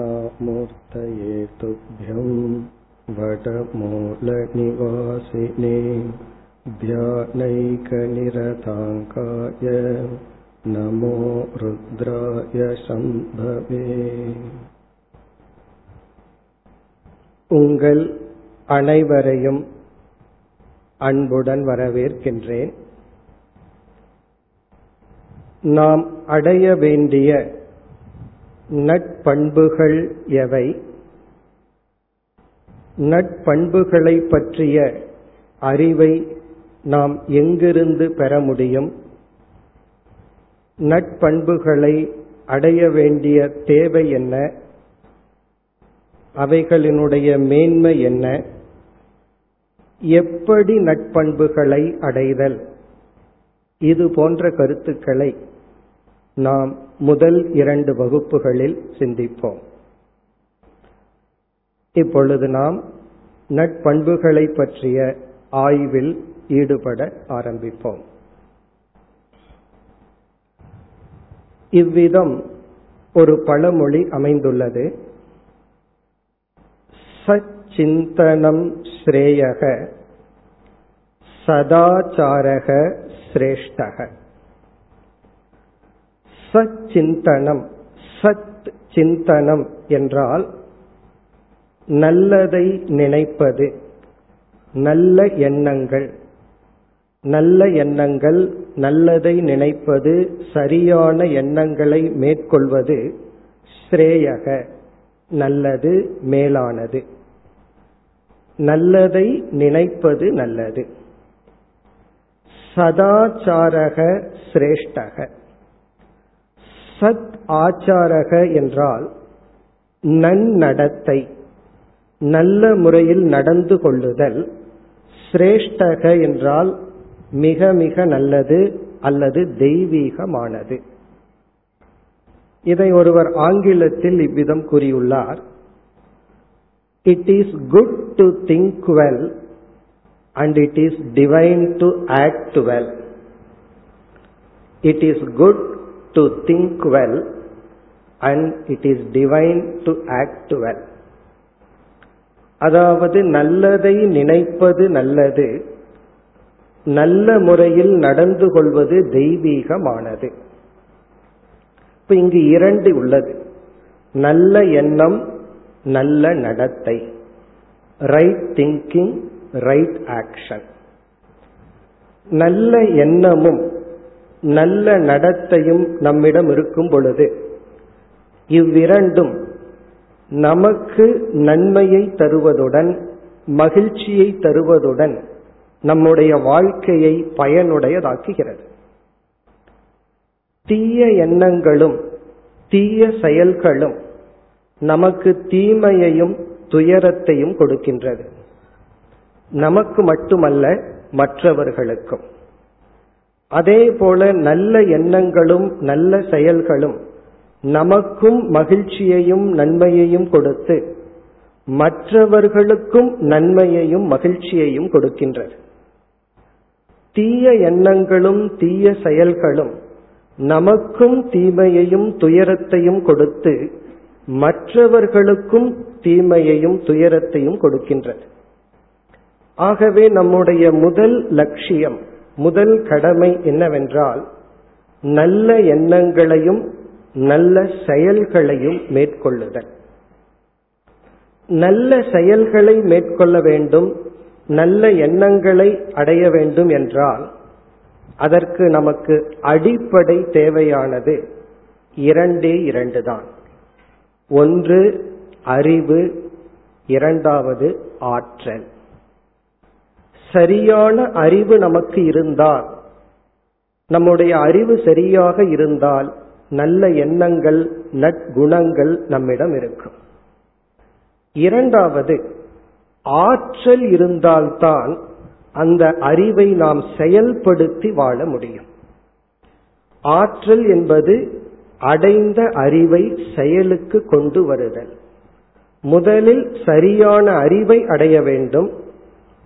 दक्षिणामूर्तये तुभ्यं वटमूलनिवासिने ध्यानैकनिरताङ्काय नमो रुद्राय शम्भवे உங்கள் அனைவரையும் அன்புடன் வரவேற்கின்றேன் நாம் அடைய வேண்டிய நட்பண்புகள் எவை? நட்பண்புகளை பற்றிய அறிவை நாம் எங்கிருந்து பெற முடியும்? நட்பண்புகளை அடைய வேண்டிய தேவை என்ன? அவைகளினுடைய மேன்மை என்ன? எப்படி நட்பண்புகளை அடைதல்? இது போன்ற கருத்துக்களை நாம் முதல் இரண்டு வகுப்புகளில் சிந்திப்போம். இப்பொழுது நாம் நட்பண்புகளை பற்றிய ஆய்வில் ஈடுபட ஆரம்பிப்போம். இவ்விதம் ஒரு பழமொழி அமைந்துள்ளது. சச்சிந்தனம் ஸ்ரேயக சதாச்சாரக சிரேஷ்டக சச்சிந்தனம். சத் சிந்தனம் என்றால் நல்லதை நினைப்பது நல்ல எண்ணங்கள். நல்ல எண்ணங்கள் நல்லதை நினைப்பது சரியான எண்ணங்களை மேற்கொள்வது ஸ்ரேயக நல்லது மேலானது. நல்லதை நினைப்பது நல்லது. சதாச்சாரக சிரேஷ்டக சத் ஆச்சாரக என்றால் நன்னடத்தை நல்ல முறையில் நடந்து கொள்ளுதல். சிரேஷ்டக என்றால் மிக மிக நல்லது அல்லது தெய்வீகமானது. இதை ஒருவர் ஆங்கிலத்தில் இவ்விதம் கூறியுள்ளார். It is good to think well and it is divine to act well it is good to think well and it is divine to act well அதாவது நல்லதை நினைப்பது நல்லது நல்ல முறையில் நடந்து கொள்வது தெய்வீகமானது. இப்ப இங்கு இரண்டு உள்ளது. நல்ல எண்ணம் நல்ல நடத்தை. ரைட் திங்கிங் ரைட் ஆக்ஷன் நல்ல எண்ணமும் நல்ல நடத்தையும் நம்மிடம் இருக்கும் பொழுது இவ்விரண்டும் நமக்கு நன்மையை தருவதுடன் மகிழ்ச்சியை தருவதுடன் நம்முடைய வாழ்க்கையை பயனுடையதாக்குகிறது. தீய எண்ணங்களும் தீய செயல்களும் நமக்கு தீமையையும் துயரத்தையும் கொடுக்கின்றது. நமக்கு மட்டுமல்ல மற்றவர்களுக்கும். அதே போல நல்ல எண்ணங்களும் நல்ல செயல்களும் நமக்கும் மகிழ்ச்சியையும் நன்மையையும் கொடுத்து மற்றவர்களுக்கும் நன்மையையும் மகிழ்ச்சியையும் கொடுக்கின்றது தீய எண்ணங்களும் தீய செயல்களும் நமக்கும் தீமையையும் துயரத்தையும் கொடுத்து மற்றவர்களுக்கும் தீமையையும் துயரத்தையும் கொடுக்கின்றது ஆகவே நம்முடைய முதல் லட்சியம் முதல் கடமை என்னவென்றால் நல்ல எண்ணங்களையும் நல்ல செயல்களையும் மேற்கொள்ளுதல். நல்ல செயல்களை மேற்கொள்ள வேண்டும் நல்ல எண்ணங்களை அடைய வேண்டும் என்றால் அதற்கு நமக்கு அடிப்படை தேவையானது இரண்டே இரண்டு தான். ஒன்று அறிவு இரண்டாவது ஆற்றல். சரியான அறிவு நமக்கு இருந்தால் நம்முடைய அறிவு சரியாக இருந்தால் நல்ல எண்ணங்கள் நற்குணங்கள் நம்மிடம் இருக்கும். இரண்டாவது ஆற்றல் இருந்தால்தான் அந்த அறிவை நாம் செயல்படுத்தி வாழ முடியும். ஆற்றல் என்பது அடைந்த அறிவை செயலுக்கு கொண்டு வருதல். முதலில் சரியான அறிவை அடைய வேண்டும்.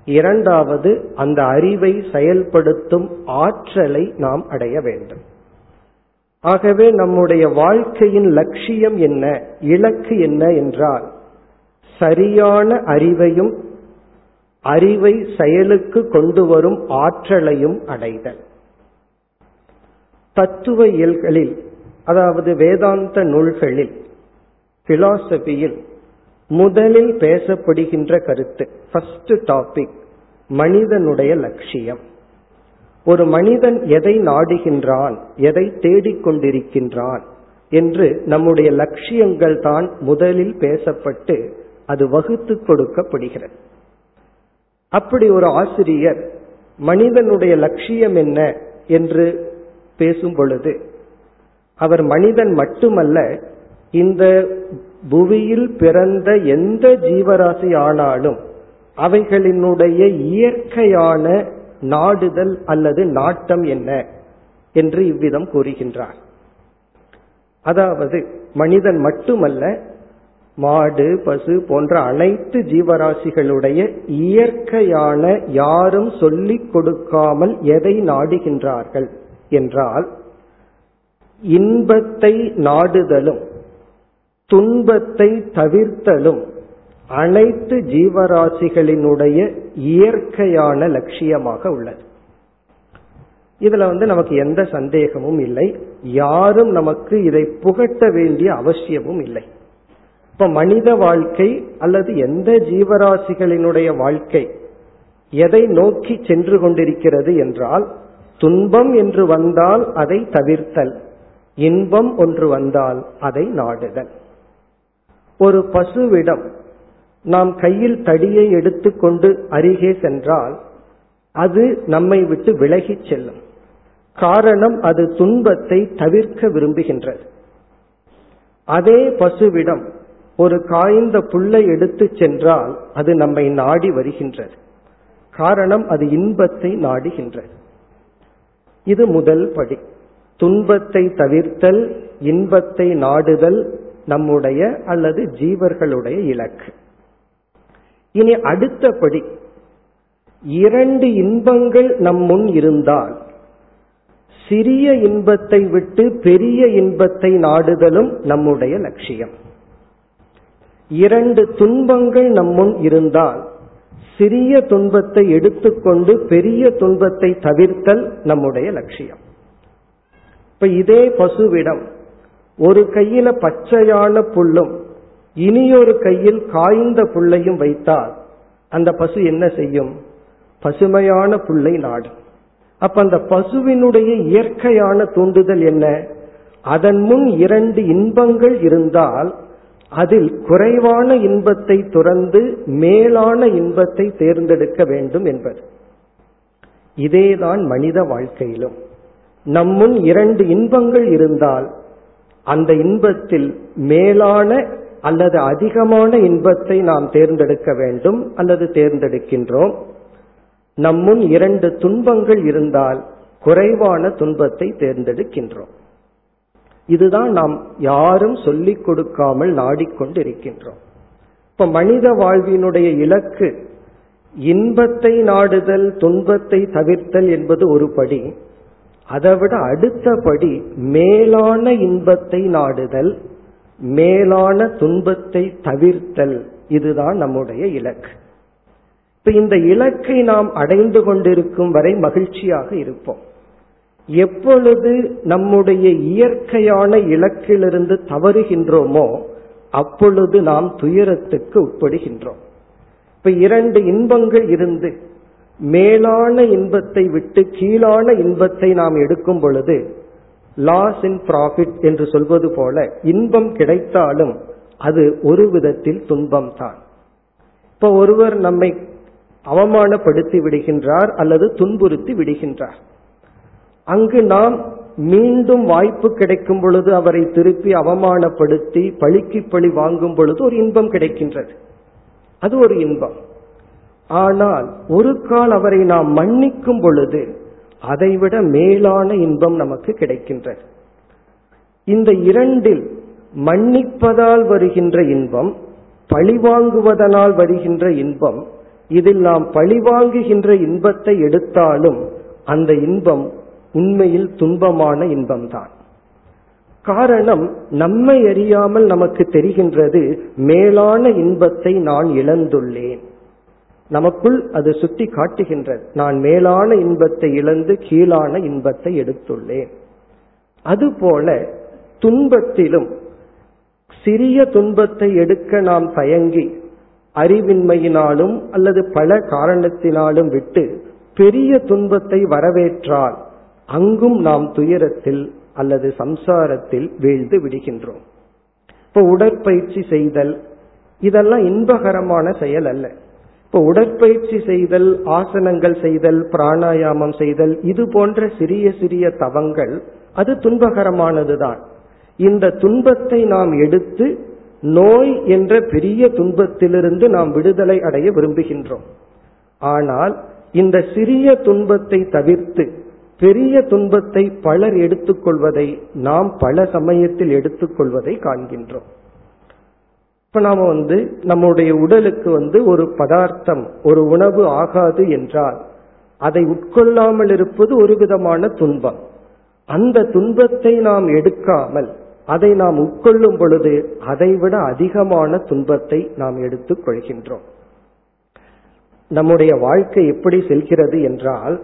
இரண்டாவது அந்த அறிவை செயல்படுத்தும் ஆற்றலை நாம் அடைய வேண்டும். ஆகவே நம்முடைய வாழ்க்கையின் லட்சியம் என்ன இலக்கு என்ன என்றால் சரியான அறிவையும் அறிவை செயலுக்கு கொண்டு வரும் ஆற்றலையும் அடைதல். தத்துவ இயல்களில் அதாவது வேதாந்த நூல்களில் பிலாசபியில் முதலில் பேசப்படுகின்ற கருத்து ஃபர்ஸ்ட் டாபிக் மனிதனுடைய லட்சியம். ஒரு மனிதன் எதை நாடுகின்றான் எதை தேடிக்கொண்டிருக்கின்றான் என்று நம்முடைய லட்சியங்கள் தான் முதலில் பேசப்பட்டு அது வகுத்து கொடுக்கப்படுகிறது. அப்படி ஒரு ஆசிரியர் மனிதனுடைய லட்சியம் என்ன என்று பேசும் பொழுது அவர் மனிதன் மட்டுமல்ல இந்த புவியில் பிறந்த எந்த ஜீவராசி ஆனாலும் அவைகளினுடைய இயற்கையான நாடுதல் அல்லது நாட்டம் என்ன என்று இவ்விதம் கூறுகின்றார். அதாவது மனிதன் மட்டுமல்ல மாடு பசு போன்ற அனைத்து ஜீவராசிகளுடைய இயற்கையான யாரும் சொல்லிக் கொடுக்காமல் எதை நாடுகின்றார்கள் என்றால் இன்பத்தை நாடுதலும் துன்பத்தை தவிர்த்தலும் அனைத்து ஜீவராசிகளினுடைய இயற்கையான லட்சியமாக உள்ளது. இதுல வந்து நமக்கு எந்த சந்தேகமும் இல்லை. யாரும் நமக்கு இதை புகட்ட வேண்டிய அவசியமும் இல்லை. இப்ப மனித வாழ்க்கை அல்லது எந்த ஜீவராசிகளினுடைய வாழ்க்கை எதை நோக்கி சென்று கொண்டிருக்கிறது என்றால் துன்பம் என்று வந்தால் அதை தவிர்த்தல் இன்பம் ஒன்று வந்தால் அதை நாடுதல். ஒரு பசுவிடம் நாம் கையில் தடியை எடுத்துக்கொண்டு அருகே சென்றால் அது நம்மை விட்டு விலகிச் செல்லும். காரணம் அது துன்பத்தை தவிர்க்க விரும்புகின்றது. அதே பசுவிடம் ஒரு காய்ந்த புல்லை எடுத்து சென்றால் அது நம்மை நாடி வருகின்றது. காரணம் அது இன்பத்தை நாடுகின்றது. இது முதல் படி. துன்பத்தை தவிர்த்தல் இன்பத்தை நாடுதல் நம்முடைய அல்லது ஜீவர்களுடைய இலக்கு. இனி அடுத்தபடி இரண்டு இன்பங்கள் நம் முன் இருந்தால் சிறிய இன்பத்தை விட்டு பெரிய இன்பத்தை நாடுதலும் நம்முடைய லட்சியம். இரண்டு துன்பங்கள் நம் முன் இருந்தால் சிறிய துன்பத்தை எடுத்துக்கொண்டு பெரிய துன்பத்தை தவிர்த்தல் நம்முடைய லட்சியம். இப்ப இதே பசுவிடம் ஒரு கையில பச்சையான புல்லும் இனியொரு கையில் காய்ந்த புல்லையும் வைத்தால் அந்த பசு என்ன செய்யும்? பசுமையான புல்லை நாடும் அப்ப அந்த பசுவினுடைய இயற்கையான தூண்டுதல் என்ன? அதன் முன் இரண்டு இன்பங்கள் இருந்தால் அதில் குறைவான இன்பத்தை துறந்து மேலான இன்பத்தை தேர்ந்தெடுக்க வேண்டும் என்பது. இதேதான் மனித வாழ்க்கையிலும். நம்முன் இரண்டு இன்பங்கள் இருந்தால் அந்த இன்பத்தில் மேலான அல்லது அதிகமான இன்பத்தை நாம் தேர்ந்தெடுக்க வேண்டும் அல்லது தேர்ந்தெடுக்கின்றோம். நம்முன் இரண்டு துன்பங்கள் இருந்தால் குறைவான துன்பத்தை தேர்ந்தெடுக்கின்றோம். இதுதான் நாம் யாரும் சொல்லிக் கொடுக்காமல் நாடிக்கொண்டிருக்கின்றோம். இப்ப மனித வாழ்வினுடைய இலக்கு இன்பத்தை நாடுதல் துன்பத்தை தவிர்த்தல் என்பது ஒரு படி. அதைவிட அடுத்த படி மேலான இன்பத்தை நாடுதல் மேலான துன்பத்தை தவிர்த்தல் இதுதான் நம்முடைய இலக்கு. இப்ப இந்த இலக்கை நாம் அடைந்து கொண்டிருக்கும் வரை மகிழ்ச்சியாக இருப்போம். எப்பொழுது நம்முடைய இயற்கையான இலக்கிலிருந்து தவறுகின்றோமோ அப்பொழுது நாம் துயரத்துக்கு உட்படுகின்றோம். இப்ப இரண்டு இன்பங்கள் இருந்து மேலான இன்பத்தை விட்டு கீழான இன்பத்தை நாம் எடுக்கும் பொழுது லாஸ் இன் ப்ராஃபிட் என்று சொல்வது போல இன்பம் கிடைத்தாலும் அது ஒரு விதத்தில் துன்பம் தான் இப்ப ஒருவர் நம்மை அவமானப்படுத்தி விடுகின்றார் அல்லது துன்புறுத்தி விடுகின்றார். அங்கு நாம் மீண்டும் வாய்ப்பு கிடைக்கும் பொழுது அவரை திருப்பி அவமானப்படுத்தி பழிக்கு பழி வாங்கும் பொழுது ஒரு இன்பம் கிடைக்கின்றது. அது ஒரு இன்பம். ஆனால் ஒரு கால் அவரை நாம் மன்னிக்கும் பொழுது அதைவிட மேலான இன்பம் நமக்கு கிடைக்கின்றது. இந்த இரண்டில் மன்னிப்பதால் வருகின்ற இன்பம் பழிவாங்குவதனால் வருகின்ற இன்பம் இதில் நாம் பழிவாங்குகின்ற இன்பத்தை எடுத்தாலும் அந்த இன்பம் உண்மையில் துன்பமான இன்பம்தான். காரணம் நம்மை அறியாமல் நமக்கு தெரிகின்றது மேலான இன்பத்தை நான் இழந்துள்ளேன். நமக்குள் அது சுட்டி காட்டுகின்றது. நான் மேலான இன்பத்தை இழந்து கீழான இன்பத்தை எடுத்துள்ளேன். அதுபோல துன்பத்திலும் சிறிய துன்பத்தை எடுக்க நாம் தயங்கி அறிவின்மையினாலும் அல்லது பல காரணத்தினாலும் விட்டு பெரிய துன்பத்தை வரவேற்றால் அங்கும் நாம் துயரத்தில் அல்லது சம்சாரத்தில் வீழ்ந்து விடுகின்றோம். இப்போ உடற்பயிற்சி செய்தல் இதெல்லாம் இன்பகரமான செயல் அல்ல. இப்போ உடற்பயிற்சி செய்தல் ஆசனங்கள் செய்தல் பிராணாயாமம் செய்தல் இது போன்ற சிறிய சிறிய தவங்கள் அது துன்பகரமானதுதான். இந்த துன்பத்தை நாம் எடுத்து நோய் என்ற பெரிய துன்பத்திலிருந்து நாம் விடுதலை அடைய விரும்புகின்றோம். ஆனால் இந்த சிறிய துன்பத்தை தவிர்த்து பெரிய துன்பத்தை பலர் எடுத்துக்கொள்வதை நாம் பல சமயத்தில் எடுத்துக்கொள்வதை காண்கின்றோம். இப்ப நாம வந்து நம்முடைய உடலுக்கு வந்து ஒரு பதார்த்தம் ஒரு உணவு ஆகாது என்றால் அதை உட்கொள்ளாமல் இருப்பது ஒரு விதமான துன்பம். அந்த துன்பத்தை நாம் எடுக்காமல் அதை நாம் உட்கொள்ளும் பொழுது அதைவிட அதிகமான துன்பத்தை நாம் எடுத்துக் கொள்கின்றோம். நம்முடைய வாழ்க்கை எப்படி செல்கிறது என்றால்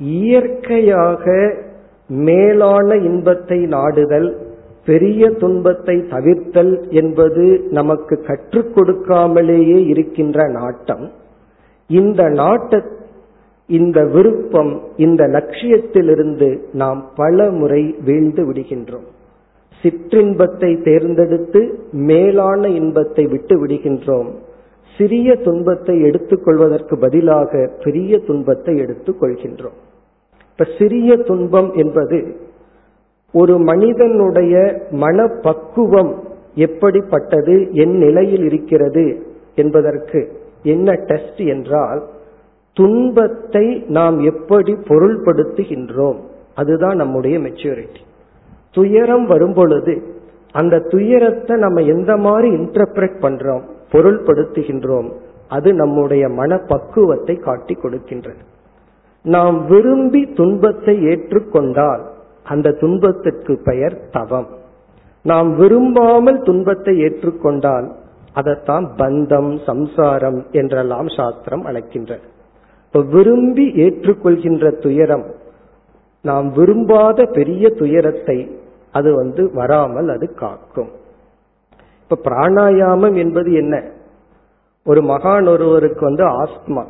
இயற்கையாக மேலான இன்பத்தை நாடுதல் பெரிய துன்பத்தை தவிர்த்தல் என்பது நமக்கு கற்றுக் கொடுக்காமலேயே இருக்கின்ற நாட்டம். இந்த நாட்ட இந்த விருப்பம் இந்த லட்சியத்திலிருந்து நாம் பல முறை வீழ்ந்து விடுகின்றோம். சிற்றின்பத்தை தேர்ந்தெடுத்து மேலான இன்பத்தை விட்டு விடுகின்றோம். சிறிய துன்பத்தை எடுத்துக்கொள்வதற்கு பதிலாக பெரிய துன்பத்தை எடுத்துக் கொள்கின்றோம் இப்ப சிறிய துன்பம் என்பது ஒரு மனிதனுடைய மனப்பக்குவம் எப்படிப்பட்டது என் நிலையில் இருக்கிறது என்பதற்கு என்ன டெஸ்ட் என்றால் துன்பத்தை நாம் எப்படி பொருள்படுத்துகின்றோம் அதுதான் நம்முடைய மெச்சூரிட்டி துயரம் வரும்பொழுது அந்த துயரத்தை நம்ம எந்த மாதிரி இன்டர்பிரட் பண்றோம் பொருள்படுத்துகின்றோம் அது நம்முடைய மனப்பக்குவத்தை காட்டி கொடுக்கின்றது. நாம் விரும்பி துன்பத்தை ஏற்றுக்கொண்டால் அந்த துன்பத்திற்கு பெயர் தவம். நாம் விரும்பாமல் துன்பத்தை ஏற்றுக்கொண்டால் அதைத்தான் பந்தம் சம்சாரம் என்றெல்லாம் சாஸ்திரம் அழைக்கின்றது இப்ப விரும்பி ஏற்றுக்கொள்கின்ற துயரம் நாம் விரும்பாத பெரிய துயரத்தை அது வந்து வராமல் அது காக்கும். இப்ப பிராணாயாமம் என்பது என்ன? ஒரு மகான் ஒருவருக்கு வந்து ஆஸ்மா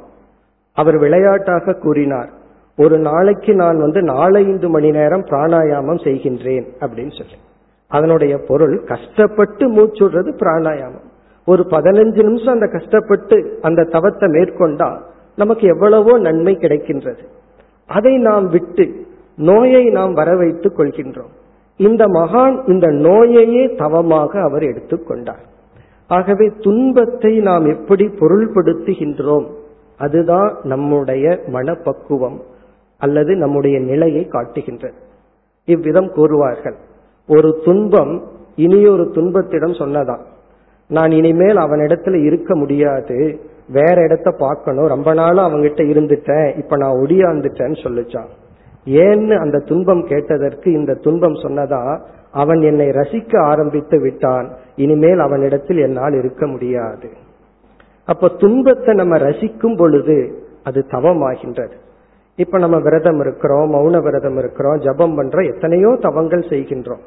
அவர் விளையாட்டாக கூறினார். ஒரு நாளைக்கு நான் வந்து நாலஞ்சு மணி நேரம் பிராணாயாமம் செய்கின்றேன் அப்படின்னு சொல்லி. அதனுடைய பொருள் கஷ்டப்பட்டு மூச்சுடுறது பிராணாயாமம். ஒரு பதினஞ்சு நிமிஷம் அந்த கஷ்டப்பட்டு அந்த தவத்தை மேற்கொண்டா நமக்கு எவ்வளவோ நன்மை கிடைக்கின்றது. அதை நாம் விட்டு நோயை நாம் வர வைத்துக் கொள்கின்றோம். இந்த மகான் இந்த நோயையே தவமாக அவர் எடுத்துக்கொண்டார் ஆகவே துன்பத்தை நாம் எப்படி பொருள்படுத்துகின்றோம்? அதுதான் நம்முடைய மனப்பக்குவம். அல்லது நம்முடைய நிலையை காட்டுகின்றது இவ்விதம் கூறுவார்கள். ஒரு துன்பம் இனியொரு துன்பத்திடம் சொன்னதான் நான் இனிமேல் அவனிடத்துல இருக்க முடியாது. வேற இடத்த பார்க்கணும். ரொம்ப நாளும் அவங்கிட்ட இருந்துட்டேன். இப்ப நான் ஒடியாந்துட்டேன்னு சொல்லிச்சான். ஏன்னு அந்த துன்பம் கேட்டதற்கு இந்த துன்பம் சொன்னதா அவன் என்னை ரசிக்க ஆரம்பித்து விட்டான். இனிமேல் அவனிடத்தில் என்னால் இருக்க முடியாது. அப்ப துன்பத்தை நம்ம ரசிக்கும் பொழுது அது தவமாகின்றது. இப்ப நம்ம விரதம் இருக்கிறோம் மௌன விரதம் இருக்கிறோம் ஜபம் பண்றோம் எத்தனையோ தவங்கள் செய்கின்றோம்.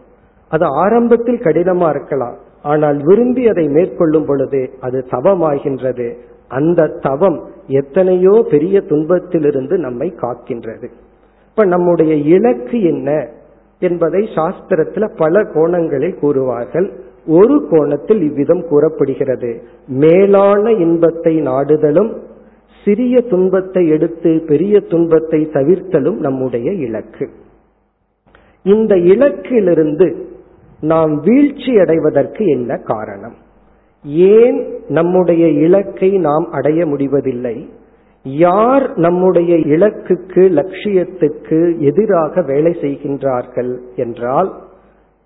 அது ஆரம்பத்தில் கடினமா இருக்கலாம். ஆனால் விரும்பி அதை மேற்கொள்ளும் பொழுது அது தவமாகின்றது. அந்த தவம் எத்தனையோ பெரிய துன்பத்திலிருந்து நம்மை காக்கின்றது. இப்ப நம்முடைய இலக்கு என்ன என்பதை சாஸ்திரத்துல பல கோணங்களில் கூறுவார்கள். ஒரு கோணத்தில் இவ்விதம் கூறப்படுகிறது. மேலான இன்பத்தை நாடுதலும் சிறிய துன்பத்தை எடுத்து பெரிய துன்பத்தை தவிர்த்தலும் நம்முடைய இலக்கு. இந்த இலக்கிலிருந்து நாம் வீழ்ச்சி அடைவதற்கு என்ன காரணம்? ஏன் நம்முடைய இலக்கை நாம் அடைய முடிவதில்லை? யார் நம்முடைய இலக்குக்கு லட்சியத்துக்கு எதிராக வேலை செய்கின்றார்கள் என்றால்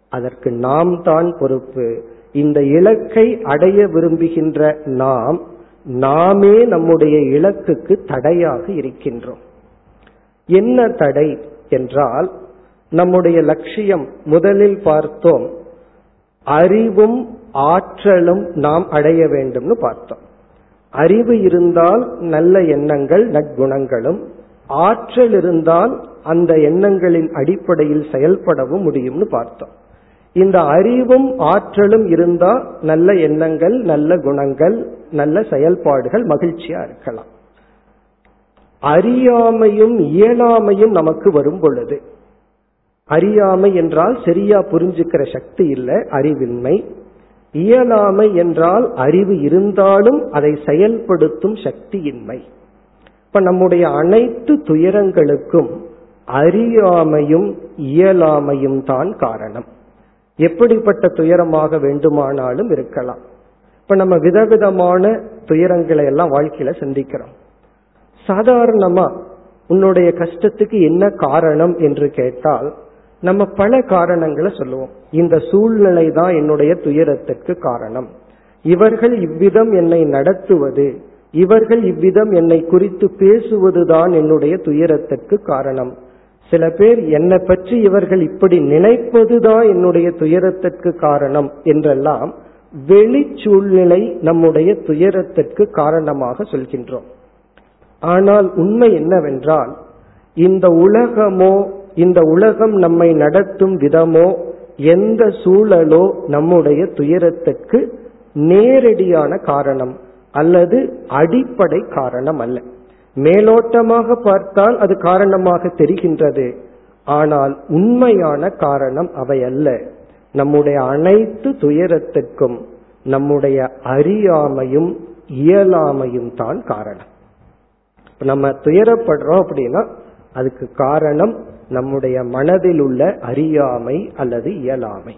அதற்கு நாம் தான் பொறுப்பு. இந்த இலக்கை அடைய விரும்புகின்ற நாம் நாமே நம்முடைய இலக்குக்கு தடையாக இருக்கின்றோம். என்ன தடை என்றால் நம்முடைய லட்சியம் முதலில் பார்த்தோம் அறிவும் ஆற்றலும் நாம் அடைய வேண்டும்னு பார்த்தோம். அறிவு இருந்தால் நல்ல எண்ணங்கள் நற்குணங்களும் ஆற்றல் இருந்தால் அந்த எண்ணங்களின் அடிப்படையில் செயல்படவும் முடியும்னு பார்த்தோம். இந்த அறிவும் ஆற்றலும் இருந்தா நல்ல எண்ணங்கள் நல்ல குணங்கள் நல்ல செயல்பாடுகள் மகிழ்ச்சியா இருக்கலாம். அறியாமையும் இயலாமையும் நமக்கு வரும் பொழுது அறியாமை என்றால் சரியா புரிஞ்சுக்கிற சக்தி இல்லை அறிவின்மை. இயலாமை என்றால் அறிவு இருந்தாலும் அதை செயல்படுத்தும் சக்தியின்மை. இப்ப நம்முடைய அனைத்து துயரங்களுக்கும் அறியாமையும் இயலாமையும் தான் காரணம். எப்படிப்பட்ட துயரமாக வேண்டுமானாலும் இருக்கலாம். இப்ப நம்ம விதவிதமான துயரங்களை எல்லாம் வாழ்க்கையில சந்திக்கிறோம். சாதாரணமா உன்னுடைய கஷ்டத்துக்கு என்ன காரணம் என்று கேட்டால் நம்ம பல காரணங்களை சொல்லுவோம். இந்த சூழ்நிலை தான் என்னுடைய துயரத்திற்கு காரணம். இவர்கள் இவ்விதம் என்னை நடத்துவது இவர்கள் இவ்விதம் என்னை குறித்து பேசுவதுதான் என்னுடைய துயரத்திற்கு காரணம். சில பேர் என்னை பற்றி இவர்கள் இப்படி நினைப்பதுதான் என்னுடைய துயரத்திற்கு காரணம் என்றெல்லாம் வெளி சூழ்நிலை நம்முடைய துயரத்திற்கு காரணமாக சொல்கின்றோம். ஆனால் உண்மை என்னவென்றால் இந்த உலகமோ இந்த உலகம் நம்மை நடத்தும் விதமோ எந்த சூழலோ நம்முடைய துயரத்திற்கு நேரடியான காரணம் அல்லது அடிப்படை காரணம் அல்ல. மேலோட்டமாக பார்த்தால் அது காரணமாக தெரிகின்றது. ஆனால் உண்மையான காரணம் அவை அல்ல நம்முடைய அனைத்து துயரத்திற்கும் நம்முடைய அறியாமையும் இயலாமையும் தான் காரணம். நம்ம துயரப்படுறோம் அப்படின்னா அதுக்கு காரணம் நம்முடைய மனதில் உள்ள அறியாமை அல்லது இயலாமை.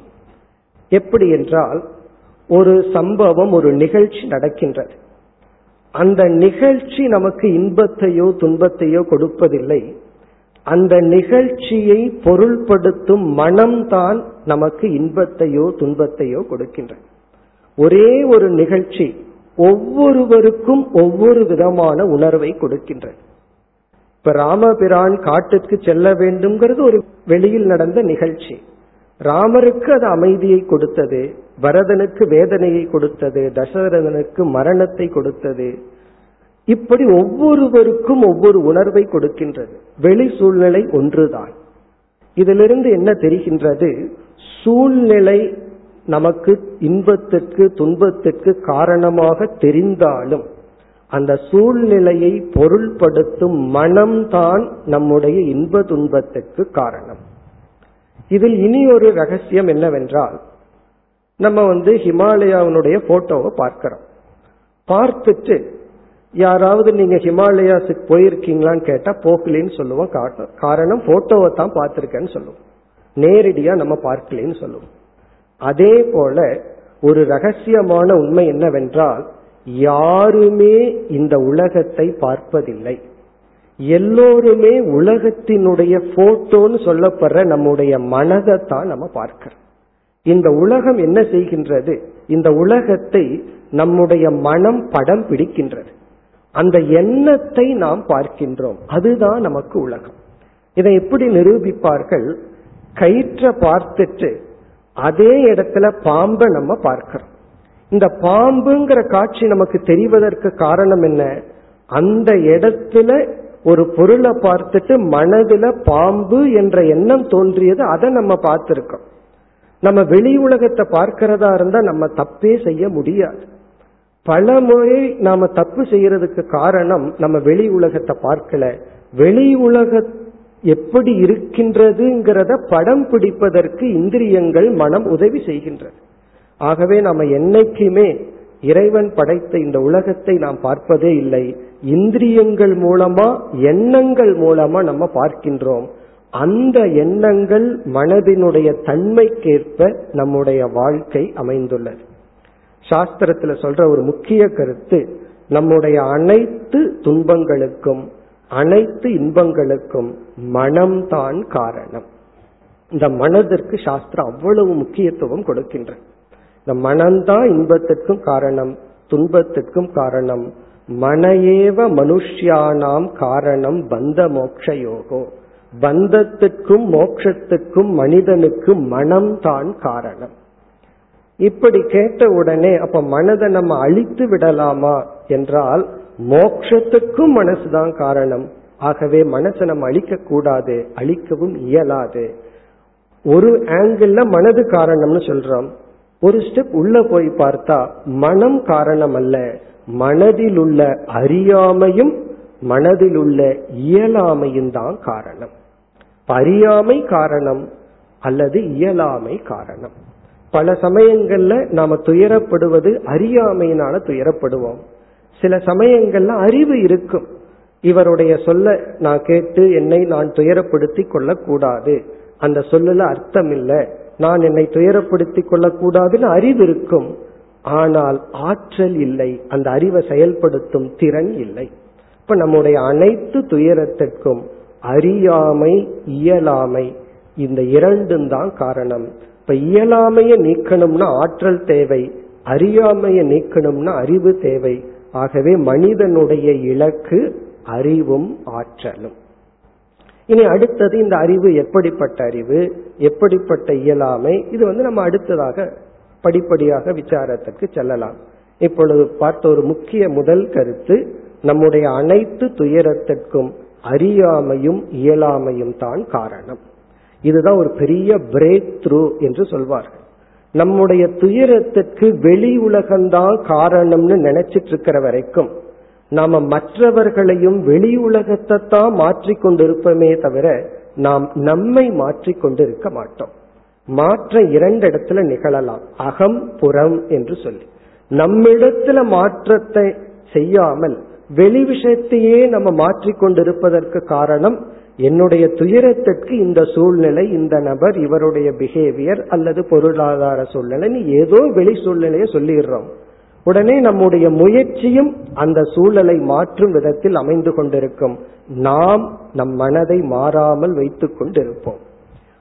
எப்படி என்றால் ஒரு சம்பவம் ஒரு நிகழ்ச்சி நடக்கின்றது. அந்த நிகழ்ச்சி நமக்கு இன்பத்தையோ துன்பத்தையோ கொடுப்பதில்லை. அந்த நிகழ்ச்சியை பொருள்படுத்தும் மனம்தான் நமக்கு இன்பத்தையோ துன்பத்தையோ கொடுக்கின்றது ஒரே ஒரு நிகழ்ச்சி ஒவ்வொருவருக்கும் ஒவ்வொரு விதமான உணர்வை கொடுக்கின்றது இப்ப ராமபிரான் காட்டுக்கு செல்ல வேண்டும்ங்கிறது ஒரு வெளியில் நடந்த நிகழ்ச்சி. ராமருக்கு அது அமைதியை கொடுத்தது பரதனுக்கு வேதனையை கொடுத்தது தசரதனுக்கு மரணத்தை கொடுத்தது. இப்படி ஒவ்வொருவருக்கும் ஒவ்வொரு உணர்வை கொடுக்கின்றது. வெளி சூழ்நிலை ஒன்றுதான். இதிலிருந்து என்ன தெரிகின்றது? சூழ்நிலை நமக்கு இன்பத்திற்கு துன்பத்திற்கு காரணமாக தெரிந்தாலும் அந்த சூழ்நிலையை பொருள்படுத்தும் மனம்தான் நம்முடைய இன்ப துன்பத்துக்கு காரணம். இதில் இனி ஒரு ரகசியம் என்னவென்றால் நம்ம வந்து ஹிமாலயாவினுடைய போட்டோவை பார்க்கிறோம். பார்த்துட்டு யாராவது நீங்க ஹிமாலயாஸுக்கு போயிருக்கீங்களான்னு கேட்டா போக்கலின்னு சொல்லுவோம். காரணம் போட்டோவை தான் பார்த்திருக்கேன்னு சொல்லுவோம். நேரடியா நம்ம பார்க்கலன்னு சொல்லுவோம். அதே போல ஒரு ரகசியமான உண்மை என்னவென்றால் யாருமே இந்த உலகத்தை பார்ப்பதில்லை. எல்லோருமே உலகத்தினுடைய போட்டோன்னு சொல்லப்படுற நம்முடைய மனதை தான் நம்ம பார்க்கிறோம். இந்த உலகம் என்ன செய்கின்றது? இந்த உலகத்தை நம்முடைய மனம் படம் பிடிக்கின்றது. அந்த எண்ணத்தை நாம் பார்க்கின்றோம். அதுதான் நமக்கு உலகம். இதை எப்படி நிரூபிப்பார்கள்? கயிற்ற பார்த்துட்டு அதே இடத்துல பாம்பை நம்ம பார்க்கிறோம். இந்த பாம்புங்கிற காட்சி நமக்கு தெரிவதற்கு காரணம் என்ன? அந்த இடத்துல ஒரு பொருளை பார்த்துட்டு மனதுல பாம்பு என்ற எண்ணம் தோன்றியது அதை நம்ம பார்த்திருக்கோம். நம்ம வெளி உலகத்தை பார்க்கிறதா இருந்தா நம்ம தப்பே செய்ய முடியாது. பல முறை நாம தப்பு செய்யறதுக்கு காரணம் நம்ம வெளி உலகத்தை பார்க்கல. வெளி உலக எப்படி இருக்கின்றதுங்கிறத படம் பிடிப்பதற்கு இந்திரியங்கள் மனம் உதவி செய்கின்றது. ஆகவே நம்ம என்னைக்குமே இறைவன் படைத்த இந்த உலகத்தை நாம் பார்ப்பதே இல்லை. இந்திரியங்கள் மூலமா எண்ணங்கள் மூலமா நம்ம பார்க்கின்றோம். அந்த எண்ணங்கள் மனதினுடைய தன்மைக்கேற்ப நம்முடைய வாழ்க்கை அமைந்துள்ளது. சாஸ்திரத்துல சொல்ற ஒரு முக்கிய கருத்து நம்முடைய அனைத்து துன்பங்களுக்கும் அனைத்து இன்பங்களுக்கும் மனம்தான் காரணம். இந்த மனதிற்கு சாஸ்திரம் அவ்வளவு முக்கியத்துவம் கொடுக்கின்ற இந்த மனம்தான் இன்பத்திற்கும் காரணம் துன்பத்திற்கும் காரணம். மனையேவ மனுஷ்யானாம் காரணம் பந்த மோக்ஷ யோகோ பந்தத்துக்கும் மோட்சத்துக்கும் மனிதனுக்கு மனம்தான் காரணம். இப்படி கேட்ட உடனே அப்ப மனதை நம்ம அழித்து விடலாமா என்றால் மோக்ஷத்துக்கும் மனசுதான் காரணம். ஆகவே மனசை நம்ம அழிக்க கூடாது அழிக்கவும் இயலாது. ஒரு ஆங்கிள் மனது காரணம்னு சொல்றோம். ஒரு ஸ்டெப் உள்ள போய் பார்த்தா மனம் காரணம் அல்ல மனதில் உள்ள அறியாமையும் மனதில் உள்ள இயலாமையும் தான் காரணம். அறியாமை காரணம் அல்லது இயலாமை காரணம். பல சமயங்கள்ல நாம துயரப்படுவது அறியாமையினால துயரப்படுவோம். சில சமயங்கள்ல அறிவு இருக்கும். இவருடைய சொல்ல நான் கேட்டு என்னை நான் துயரப்படுத்தி கொள்ளக்கூடாது. அந்த சொல்லல அர்த்தம் இல்லை. நான் என்னை துயரப்படுத்தி கொள்ளக்கூடாதுன்னு அறிவு இருக்கும். ஆனால் ஆற்றல் இல்லை. அந்த அறிவை செயல்படுத்தும் திறன் இல்லை. இப்ப நம்முடைய அனைத்து துயரத்திற்கும் அறியாமை இயலாமை இந்த இரண்டும் தான் காரணம். இப்ப இயலாமைய நீக்கணும்னா ஆற்றல் தேவை அறியாமைய நீக்கணும்னா அறிவு தேவை. ஆகவே மனிதனுடைய இலக்கு அறிவும் ஆற்றலும். இனி அடுத்தது இந்த அறிவு எப்படிப்பட்ட அறிவு எப்படிப்பட்ட இயலாமை இது வந்து நம்ம அடுத்ததாக படிப்படியாக விசாரத்துக்கு செல்லலாம். இப்பொழுது பார்த்த ஒரு முக்கிய முதல் கருத்து நம்முடைய அனைத்து துயரத்திற்கும் அறியாமையும் இயலாமையும் தான் காரணம். இதுதான் ஒரு பெரிய பிரேக் த்ரூ என்று சொல்வார்கள். நம்முடைய துயரத்துக்கு வெளி உலகம்தான் காரணம்னு நினைச்சிட்டு இருக்கிற வரைக்கும் நாம மற்றவர்களையும் வெளி உலகத்தை தான் மாற்றிக்கொண்டிருப்போமே தவிர நாம் நம்மை மாற்றிக்கொண்டிருக்க மாட்டோம். மாற்ற இரண்டு இடத்துல நிகழலாம். அகம் புறம் என்று சொல்லி. நம்மிடத்துல மாற்றத்தை செய்யாமல் வெளி விஷயத்தையே நம்ம மாற்றிக்கொண்டிருப்பதற்கு காரணம் என்னுடைய துயரத்திற்கு இந்த சூழ்நிலை இந்த நபர் இவருடைய பிஹேவியர் அல்லது பொருளாதார சூழ்நிலை ஏதோ வெளி சூழ்நிலையை சொல்லிடுறோம். உடனே நம்முடைய முயற்சியும் அந்த சூழலை மாற்றும் விதத்தில் அமைந்து கொண்டிருக்கும். நாம் நம் மனதை மாறாமல் வைத்துக் கொண்டிருப்போம்.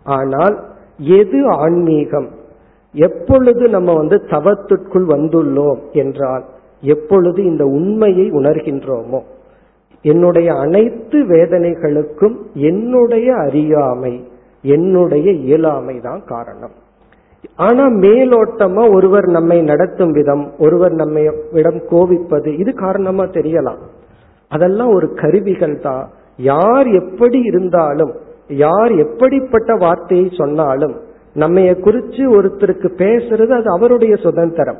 ஆனால் எது ஆன்மீகம்? எப்பொழுது நம்ம வந்து தவத்திற்குள் வந்துள்ளோம் என்றால் எப்பொழுது இந்த உண்மையை உணர்கின்றோமோ? என்னுடைய அனைத்து வேதனைகளுக்கும் என்னுடைய அறியாமை என்னுடைய இயலாமை தான் காரணம். ஆனா மேலோட்டமா ஒருவர் நம்மை நடத்தும் விதம் ஒருவர் நம்மை இடம் கோவிப்பது இது காரணமா தெரியலாம். அதெல்லாம் ஒரு கருவிகள் தான். யார் எப்படி இருந்தாலும் யார் எப்படிப்பட்ட வார்த்தையை சொன்னாலும் நம்மைய குறிச்சு ஒருத்தருக்கு பேசுறது அது அவருடைய சுதந்திரம்.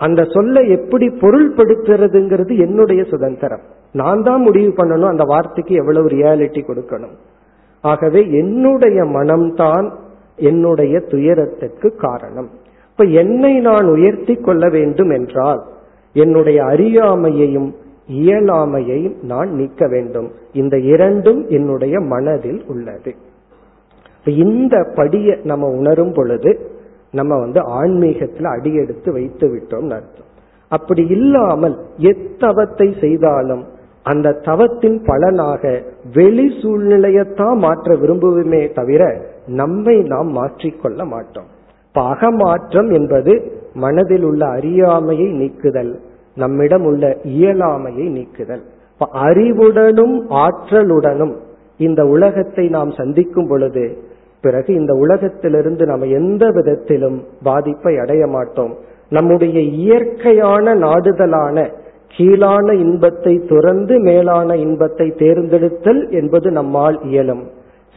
அந்த சொல்ல எப்படி பொருள்படுத்துறதுங்கிறது என்னுடைய சுதந்திரம். நான் தான் முடிவு பண்ணணும் அந்த வார்த்தைக்கு எவ்வளவு ரியாலிட்டி கொடுக்கணும். ஆகவே என்னுடைய மனம்தான் என்னுடைய துயரத்திற்கு காரணம். இப்ப என்னை நான் உயர்த்தி கொள்ள வேண்டும் என்றால் என்னுடைய அறியாமையையும் இயலாமையையும் நான் நீக்க வேண்டும். இந்த இரண்டும் என்னுடைய மனதில் உள்ளது. இந்த படியை நம்ம உணரும் பொழுது நம்ம வந்து ஆன்மீகத்துல அடியெடுத்து வைத்து விட்டோம் அர்த்தம். அப்படி இல்லாமல் எத்தவத்தை செய்தாலும் அந்த தவத்தின் பலனாக வெளி சூழ்நிலையத்தான் மாற்ற விரும்புவோமே தவிர நம்மை நாம் மாற்றிக்கொள்ள மாட்டோம். இப்ப அகமாற்றம் என்பது மனதில் உள்ள அறியாமையை நீக்குதல் நம்மிடம் உள்ள இயலாமையை நீக்குதல். இப்ப அறிவுடனும் ஆற்றலுடனும் இந்த உலகத்தை நாம் சந்திக்கும் பொழுது பிறகு இந்த உலகத்திலிருந்து நாம் எந்த விதத்திலும் பாதிப்பை அடைய மாட்டோம். நம்முடைய இயற்கையான நாடுதலான கீழான இன்பத்தை துறந்து மேலான இன்பத்தை தேர்ந்தெடுத்தல் என்பது நம்மால் இயலும்.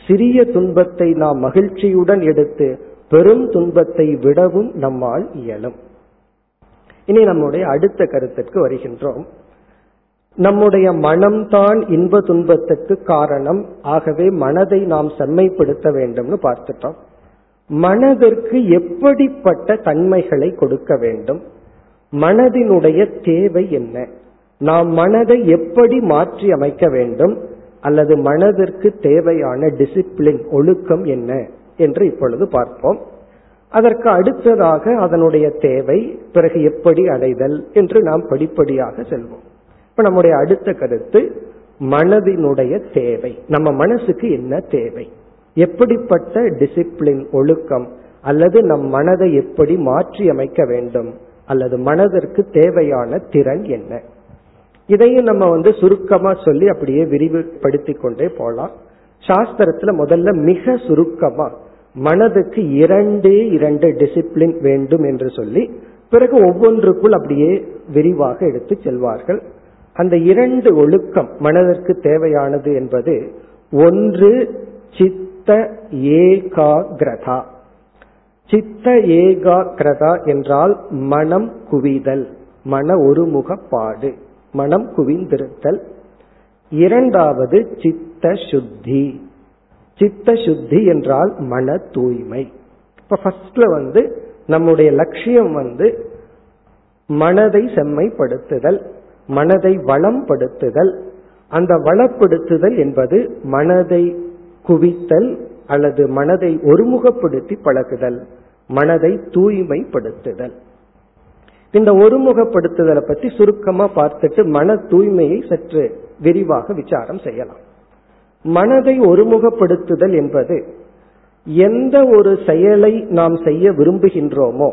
சிறிய துன்பத்தை நாம் மகிழ்ச்சியுடன் எடுத்து பெரும் துன்பத்தை விடவும் நம்மால் இயலும். இனி நம்முடைய அடுத்த கருத்திற்கு வருகின்றோம். நம்முடைய மனம்தான் இன்ப துன்பத்துக்கு காரணம். ஆகவே மனதை நாம் செம்மைப்படுத்த வேண்டும்னு பார்த்துட்டோம். மனதிற்கு எப்படிப்பட்ட தன்மைகளை கொடுக்க வேண்டும்? மனதினுடைய தேவை என்ன? நாம் மனதை எப்படி மாற்றி அமைக்க வேண்டும்? அல்லது மனதிற்கு தேவையான டிசிப்ளின் ஒழுக்கம் என்ன என்று இப்பொழுது பார்ப்போம். அதற்கு அடுத்ததாக அதனுடைய தேவை பிறகு எப்படி அடைதல் என்று நாம் படிப்படியாக செல்வோம். இப்ப நம்முடைய அடுத்த கருத்து மனதினுடைய தேவை. நம்ம மனசுக்கு என்ன தேவை? எப்படிப்பட்ட டிசிப்ளின் ஒழுக்கம் அல்லது நம் மனதை எப்படி மாற்றி அமைக்க வேண்டும்? அல்லது மனதிற்கு தேவையான திறன் என்ன? இதையும் நம்ம வந்து சுருக்கமா சொல்லி அப்படியே விரிவுபடுத்தி கொண்டே போலாம். சாஸ்திரத்துல முதல்ல மிக சுருக்கமா மனதுக்கு இரண்டே இரண்டு டிசிப்ளின் வேண்டும் என்று சொல்லி பிறகு ஒவ்வொன்றுக்குள் அப்படியே விரிவாக எடுத்து செல்வார்கள். அந்த இரண்டு ஒழுக்கம் மனதிற்கு தேவையானது என்பது ஒன்று சித்த ஏகாகிரதா. சித்த ஏகாகிரதா என்றால் மனம் குவிதல் மன ஒருமுகப்பாடு. மனம் குவிந்திருத்தல். இரண்டாவது சித்த சுத்தி சித்த சுத்தி என்றால் மன தூய்மை இப்ப ஃபர்ஸ்ட்ல வந்து நம்முடைய லட்சியம் வந்து மனதை செம்மைப்படுத்துதல் மனதை வளம்படுத்துதல். அந்த வளப்படுத்துதல் என்பது மனதை குவித்தல் அல்லது மனதை ஒருமுகப்படுத்தி பழகுதல் மனதை தூய்மைப்படுத்துதல். இந்த ஒருமுகப்படுத்துதலை பற்றி சுருக்கமா பார்த்துட்டு மன தூய்மையை சற்று விரிவாக விசாரம் செய்யலாம். மனதை ஒருமுகப்படுத்துதல் என்பது எந்த ஒரு செயலை நாம் செய்ய விரும்புகின்றோமோ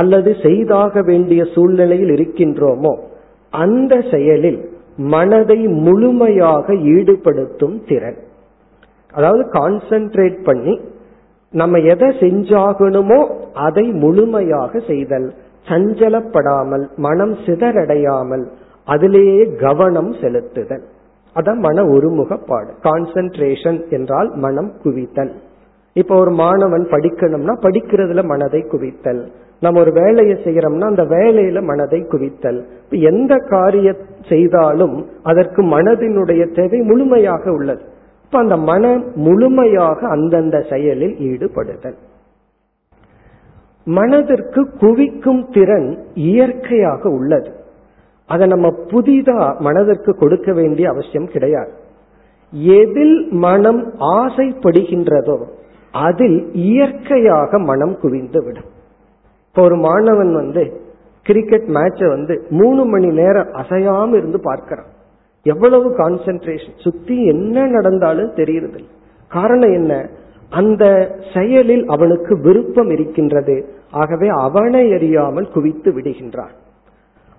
அல்லது செய்தாக வேண்டிய சூழ்நிலையில் இருக்கின்றோமோ அந்த செயலில் மனதை முழுமையாக ஈடுபடுத்தும் திறன். அதாவது கான்சென்ட்ரேட் பண்ணி நம்ம எதை செஞ்சாகணுமோ அதை முழுமையாக செய்தல். சஞ்சலப்படாமல் மனம் சிதறடையாமல் அதிலேயே கவனம் செலுத்துதல். அதான் மன ஒருமுகப்பாடு. கான்சென்ட்ரேஷன் என்றால் மனம் குவித்தல். இப்ப ஒரு மாணவன் படிக்கணும்னா படிக்கிறதுல மனதை குவித்தல். நம்ம ஒரு வேலையை செய்யறோம்னா அந்த வேலையில மனதை குவித்தல். எந்த காரியம் செய்தாலும் அதற்கு மனதினுடைய தேவை முழுமையாக உள்ளது. இப்ப அந்த மனம் முழுமையாக அந்தந்த செயலில் ஈடுபடுதல். மனதிற்கு குவிக்கும் திறன் இயற்கையாக உள்ளது. அதை நம்ம புதிதா மனதிற்கு கொடுக்க வேண்டிய அவசியம் கிடையாது. எதில் மனம் ஆசைப்படுகின்றதோ அதில் இயற்கையாக மனம் குவிந்து விடும். இப்போ ஒரு மாணவன் வந்து கிரிக்கெட் மேட்சை வந்து மூணு மணி நேரம் அசையாம இருந்து பார்க்கிறான். எவ்வளவு கான்சென்ட்ரேஷன் சுத்தி என்ன நடந்தாலும் தெரியுறதில்லை. காரணம் என்ன? அந்த செயலில் அவனுக்கு விருப்பம் இருக்கின்றது. ஆகவே அவனை அறியாமல் குவித்து விடுகின்றான்.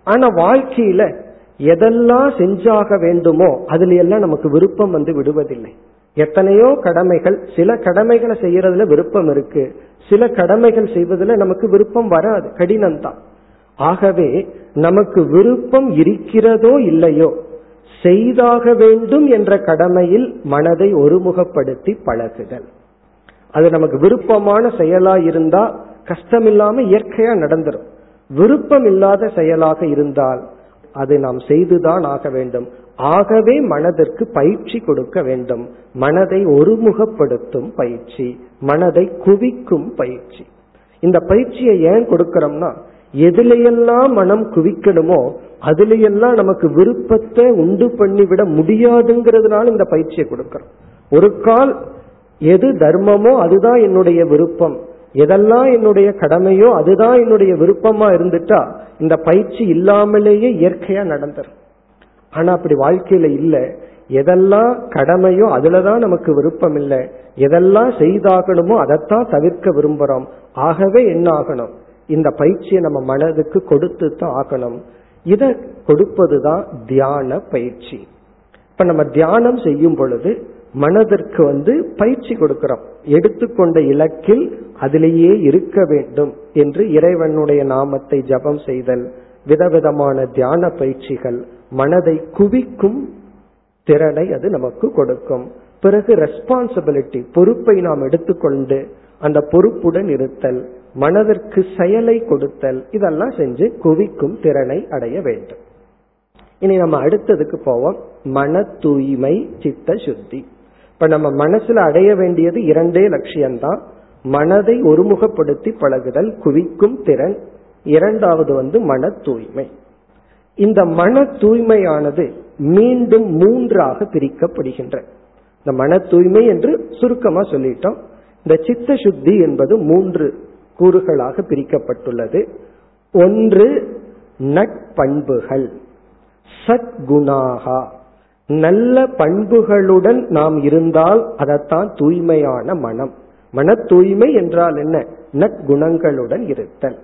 ஆனா வாழ்க்கையில எதெல்லாம் செஞ்சாக வேண்டுமோ அதுல எல்லாம் நமக்கு விருப்பம் வந்து விடுவதில்லை. எத்தனையோ கடமைகள் சில கடமைகளை செய்யறதுல விருப்பம் இருக்கு. சில கடமைகள் செய்வதில் நமக்கு விருப்பம் வராது கடினம்தான். ஆகவே நமக்கு விருப்பம் இருக்கிறதோ இல்லையோ செய்தாக வேண்டும் என்ற கடமையில் மனதை ஒருமுகப்படுத்தி பழகுதல். அது நமக்கு விருப்பமான செயலா இருந்தா கஷ்டம் இல்லாம இயற்கையா நடந்துரும். விருப்பம் இல்லாத செயலாக இருந்தால் அதை நாம் செய்துதான் ஆக வேண்டும். ஆகவே மனதிற்கு பயிற்சி கொடுக்க வேண்டும். மனதை ஒருமுகப்படுத்தும் பயிற்சி. மனதை குவிக்கும் பயிற்சி. இந்த பயிற்சியை ஏன் கொடுக்கிறோம்னா எதுலையெல்லாம் மனம் குவிக்கணுமோ அதுலையெல்லாம் நமக்கு விருப்பத்தை உண்டு பண்ணிவிட முடியாதுங்கிறதுனால இந்த பயிற்சியை கொடுக்கிறோம். ஒரு கால் எது தர்மமோ அதுதான் என்னுடைய விருப்பம். எதெல்லாம் என்னுடைய கடமையோ அதுதான் என்னுடைய விருப்பமா இருந்துட்டா இந்த பயிற்சி இல்லாமலேயே இயற்கையா நடந்துரும். ஆனா அப்படி வாழ்க்கையில இல்ல. எதெல்லாம் கடமையோ அதுலதான் நமக்கு விருப்பம் இல்லை. எதெல்லாம் செய்தாகணுமோ அதைத்தான் தவிர்க்க விரும்புறோம். ஆகவே என்ன ஆகணும்? இந்த பயிற்சியை நம்ம மனதுக்கு கொடுத்து தான் ஆகணும். இத கொடுப்பதுதான் தியான பயிற்சி. இப்ப நம்ம தியானம் செய்யும் பொழுது மனதிற்கு வந்து பயிற்சி கொடுக்கிறோம். எடுத்துக்கொண்ட இலக்கில் அதிலேயே இருக்க வேண்டும் என்று இறைவனுடைய நாமத்தை ஜபம் செய்தல் விதவிதமான தியான பயிற்சிகள் மனதை குவிக்கும் திறனை அது நமக்கு கொடுக்கும். பிறகு ரெஸ்பான்சிபிலிட்டி பொறுப்பை நாம் எடுத்துக்கொண்டு அந்த பொறுப்புடன் இருத்தல் மனதிற்கு செயலை கொடுத்தல் இதெல்லாம் செஞ்சு குவிக்கும் திறனை அடைய வேண்டும். இனி நம்ம அடுத்ததுக்கு போவோம். மன தூய்மை சித்த சுத்தி இப்ப நம்ம மனசுல அடைய வேண்டியது இரண்டே லட்சியம்தான். மனதை ஒருமுகப்படுத்தி பழகுதல் குவிக்கும் திறன். இரண்டாவது வந்து மன தூய்மை. இந்த மன தூய்மையானது மீண்டும் மூன்றாக பிரிக்கப்படுகின்ற. இந்த மன தூய்மை என்று சுருக்கமா சொல்லிட்டோம். இந்த சித்த சுத்தி என்பது மூன்று கூறுகளாக பிரிக்கப்பட்டுள்ளது. ஒன்று நட்பண்புகள். சத்குணாகா. நல்ல பண்புகளுடன் நாம் இருந்தால் அதைத்தான் தூய்மையான மனம். மன தூய்மை என்றால் என்ன? நற்குணங்களுடன் இருத்தல்.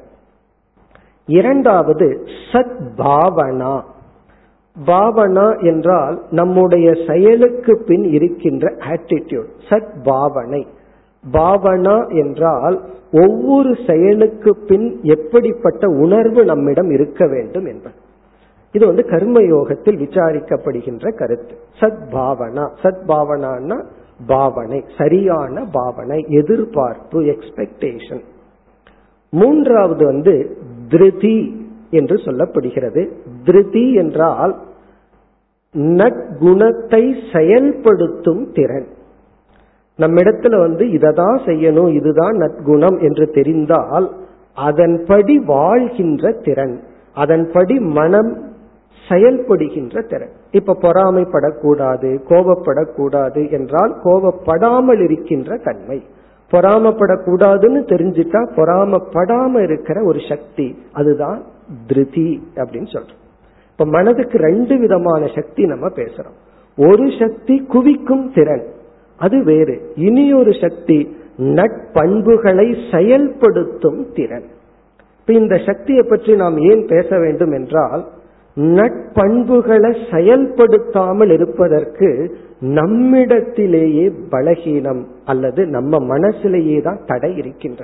இரண்டாவது சத் பாவனா பாவனா என்றால் நம்முடைய செயலுக்கு பின் இருக்கின்ற ஆட்டிடியூட் சத் பாவனை பாவனா என்றால் ஒவ்வொரு செயலுக்கு பின் எப்படிப்பட்ட உணர்வு நம்மிடம் இருக்க வேண்டும் என்பது. இது வந்து கர்ம யோகத்தில் விசாரிக்கப்படுகின்ற கருத்து. சத் பாவனா சத் பாவனான்னா பாவனை சரியான பாவனை எதிர்பார்ப்பு எக்ஸ்பெக்டேஷன் மூன்றாவது வந்து திருதி என்று சொல்லப்படுகிறது. திருதி என்றால் நற்குணத்தை செயல்படுத்தும் திறன். நம்மிடத்துல வந்து இததான் செய்யணும் இதுதான் நற்குணம் என்று தெரிந்தால் அதன்படி வாழ்கின்ற திறன் அதன்படி மனம் செயல்படுகின்ற திறன். இப்ப பொறாமைப்படக்கூடாது கோபப்படக்கூடாது என்றால் கோபப்படாமல் இருக்கின்ற தன்மை. பொறாமப்படக்கூடாதுன்னு தெரிஞ்சுட்டா பொறாமப்படாம இருக்கிற ஒரு சக்தி அதுதான் திருதி அப்படின்னு சொல்றோம். இப்ப மனதுக்கு ரெண்டு விதமான சக்தி நம்ம பேசுறோம். ஒரு சக்தி குவிக்கும் திறன் அது வேறு. இனி ஒரு சக்தி நட்பண்புகளை செயல்படுத்தும் திறன். இப்ப இந்த சக்தியை பற்றி நாம் ஏன் பேச வேண்டும் என்றால் நட்பண்புகளை செயல்படுத்தாமல் இருப்பதற்கு நம்மிடத்திலேயே பலகீனம் அல்லது நம்ம மனசிலேயே தான் தடை இருக்கின்ற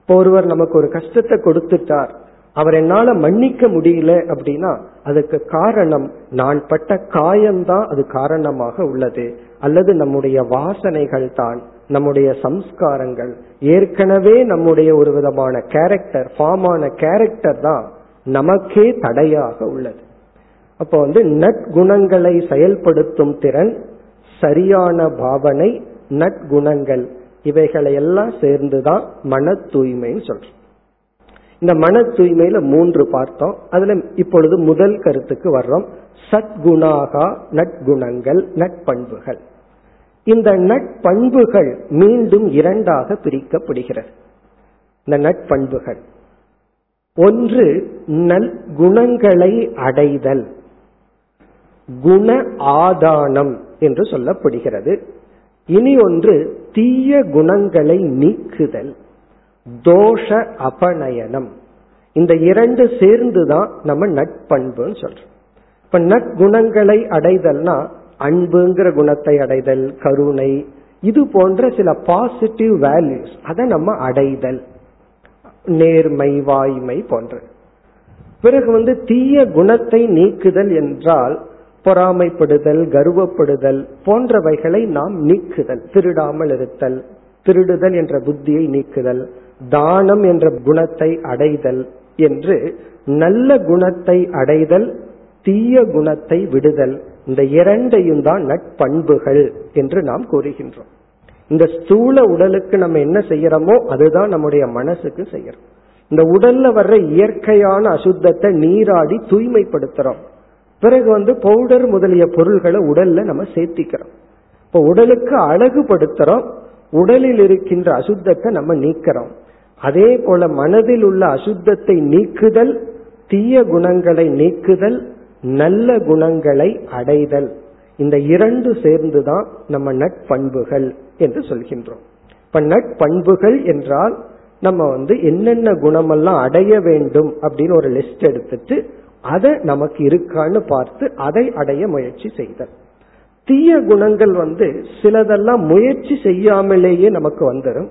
இப்போ ஒருவர் நமக்கு ஒரு கஷ்டத்தை கொடுத்துட்டார். அவர் என்னால மன்னிக்க முடியல அப்படின்னா அதுக்கு காரணம் நான் பட்ட காயம்தான் அது காரணமாக உள்ளது. அல்லது நம்முடைய வாசனைகள் தான் நம்முடைய சம்ஸ்காரங்கள். ஏற்கனவே நம்முடைய ஒரு விதமான கேரக்டர் ஃபார்மான கேரக்டர் தான் நமக்கே தடையாக உள்ளது. அப்போ வந்து நற்குணங்களை செயல்படுத்தும் திறன் சரியான பாவனை நற்குணங்கள் இவைகளை எல்லாம் சேர்ந்துதான் மன தூய்மைன்னு சொல்றோம். இந்த மன தூய்மையில மூன்று பார்த்தோம். அதுல இப்பொழுது முதல் கருத்துக்கு வர்றோம். சத்குணாகா நட்குணங்கள் நட்பண்புகள் இந்த நட்பண்புகள் மீண்டும் இரண்டாக பிரிக்கப்படுகிறது. இந்த நட்பண்புகள் ஒன்று நல் குணங்களை அடைதல். குண ஆதானம் என்று சொல்லப்படுகிறது. இனி ஒன்று தீய குணங்களை நீக்குதல். தோஷ அபநயனம். இந்த இரண்டு சேர்ந்துதான் நம்ம நட்பண்புன்னு சொல்றோம். இப்ப நற்குணங்களை அடைதல்னா அன்புங்கிற குணத்தை அடைதல் கருணை இது போன்ற சில பாசிட்டிவ் வேல்யூஸ் அதை நம்ம அடைதல். நேர்மை வாய்மை போன்ற. பிறகு வந்து தீய குணத்தை நீக்குதல் என்றால் பொறாமைப்படுதல் கர்வப்படுதல் போன்றவைகளை நாம் நீக்குதல் திருடாமல் இருத்தல் திருடுதல் என்ற புத்தியை நீக்குதல் தானம் என்ற குணத்தை அடைதல் என்று நல்ல குணத்தை அடைதல் தீய குணத்தை விடுதல் இந்த இரண்டையும் தான் நட்பண்புகள் என்று நாம் கூறுகின்றோம். இந்த ஸ்தூல உடலுக்கு நம்ம என்ன செய்யறோமோ அதுதான் நம்முடைய மனசுக்கு செய்யறோம். இந்த உடல்ல வர்ற இயற்கையான அசுத்தத்தை நீராடி தூய்மைப்படுத்துறோம். பிறகு வந்து பவுடர் முதலிய பொருள்களை உடல்ல நம்ம சேர்த்திக்கிறோம். இப்போ உடலுக்கு அழகுபடுத்துறோம். உடலில் இருக்கின்ற அசுத்தத்தை நம்ம நீக்கிறோம். அதே போல மனதில் உள்ள அசுத்தத்தை நீக்குதல் தீய குணங்களை நீக்குதல் நல்ல குணங்களை அடைதல். இந்த இரண்டு சேர்ந்துதான் நம்ம நட்பண்புகள். என்று சொல்கின்றோம். இப்ப நட்பண்புகள் என்றால் நம்ம வந்து என்னென்ன குணமெல்லாம் அடைய வேண்டும் அப்படின்னு ஒரு லிஸ்ட் எடுத்துட்டு அதை நமக்கு இருக்கான்னு பார்த்து அதை அடைய முயற்சி செய்தல். தீய குணங்கள் வந்து சிலதெல்லாம் முயற்சி செய்யாமலேயே நமக்கு வந்துடும்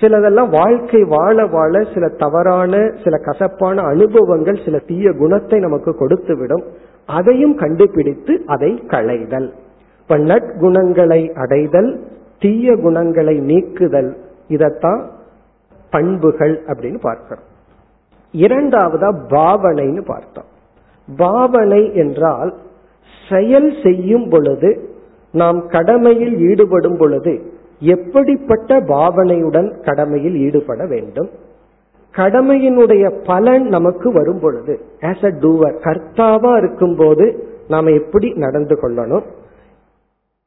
சிலதெல்லாம் வாழ்க்கை வாழ வாழ சில தவறான சில கசப்பான அனுபவங்கள் சில தீய குணத்தை நமக்கு கொடுத்து விடும் அதையும் கண்டுபிடித்து அதை களைதல். இப்ப நற்குணங்களை அடைதல் தீய குணங்களை நீக்குதல் இதத்தான் பண்புகள் அப்படின்னு பார்க்கிறோம். இரண்டாவதா பாவனைன்னு பார்த்தோம். பாவனை என்றால் செயல் செய்யும் பொழுது நாம் கடமையில் ஈடுபடும் பொழுது எப்படிப்பட்ட பாவனையுடன் கடமையில் ஈடுபட வேண்டும்? கடமையினுடைய பலன் நமக்கு வரும் பொழுது ஆஸ் அ டூவர் கர்த்தாவா இருக்கும் போது நாம் எப்படி நடந்து கொள்ளணும்?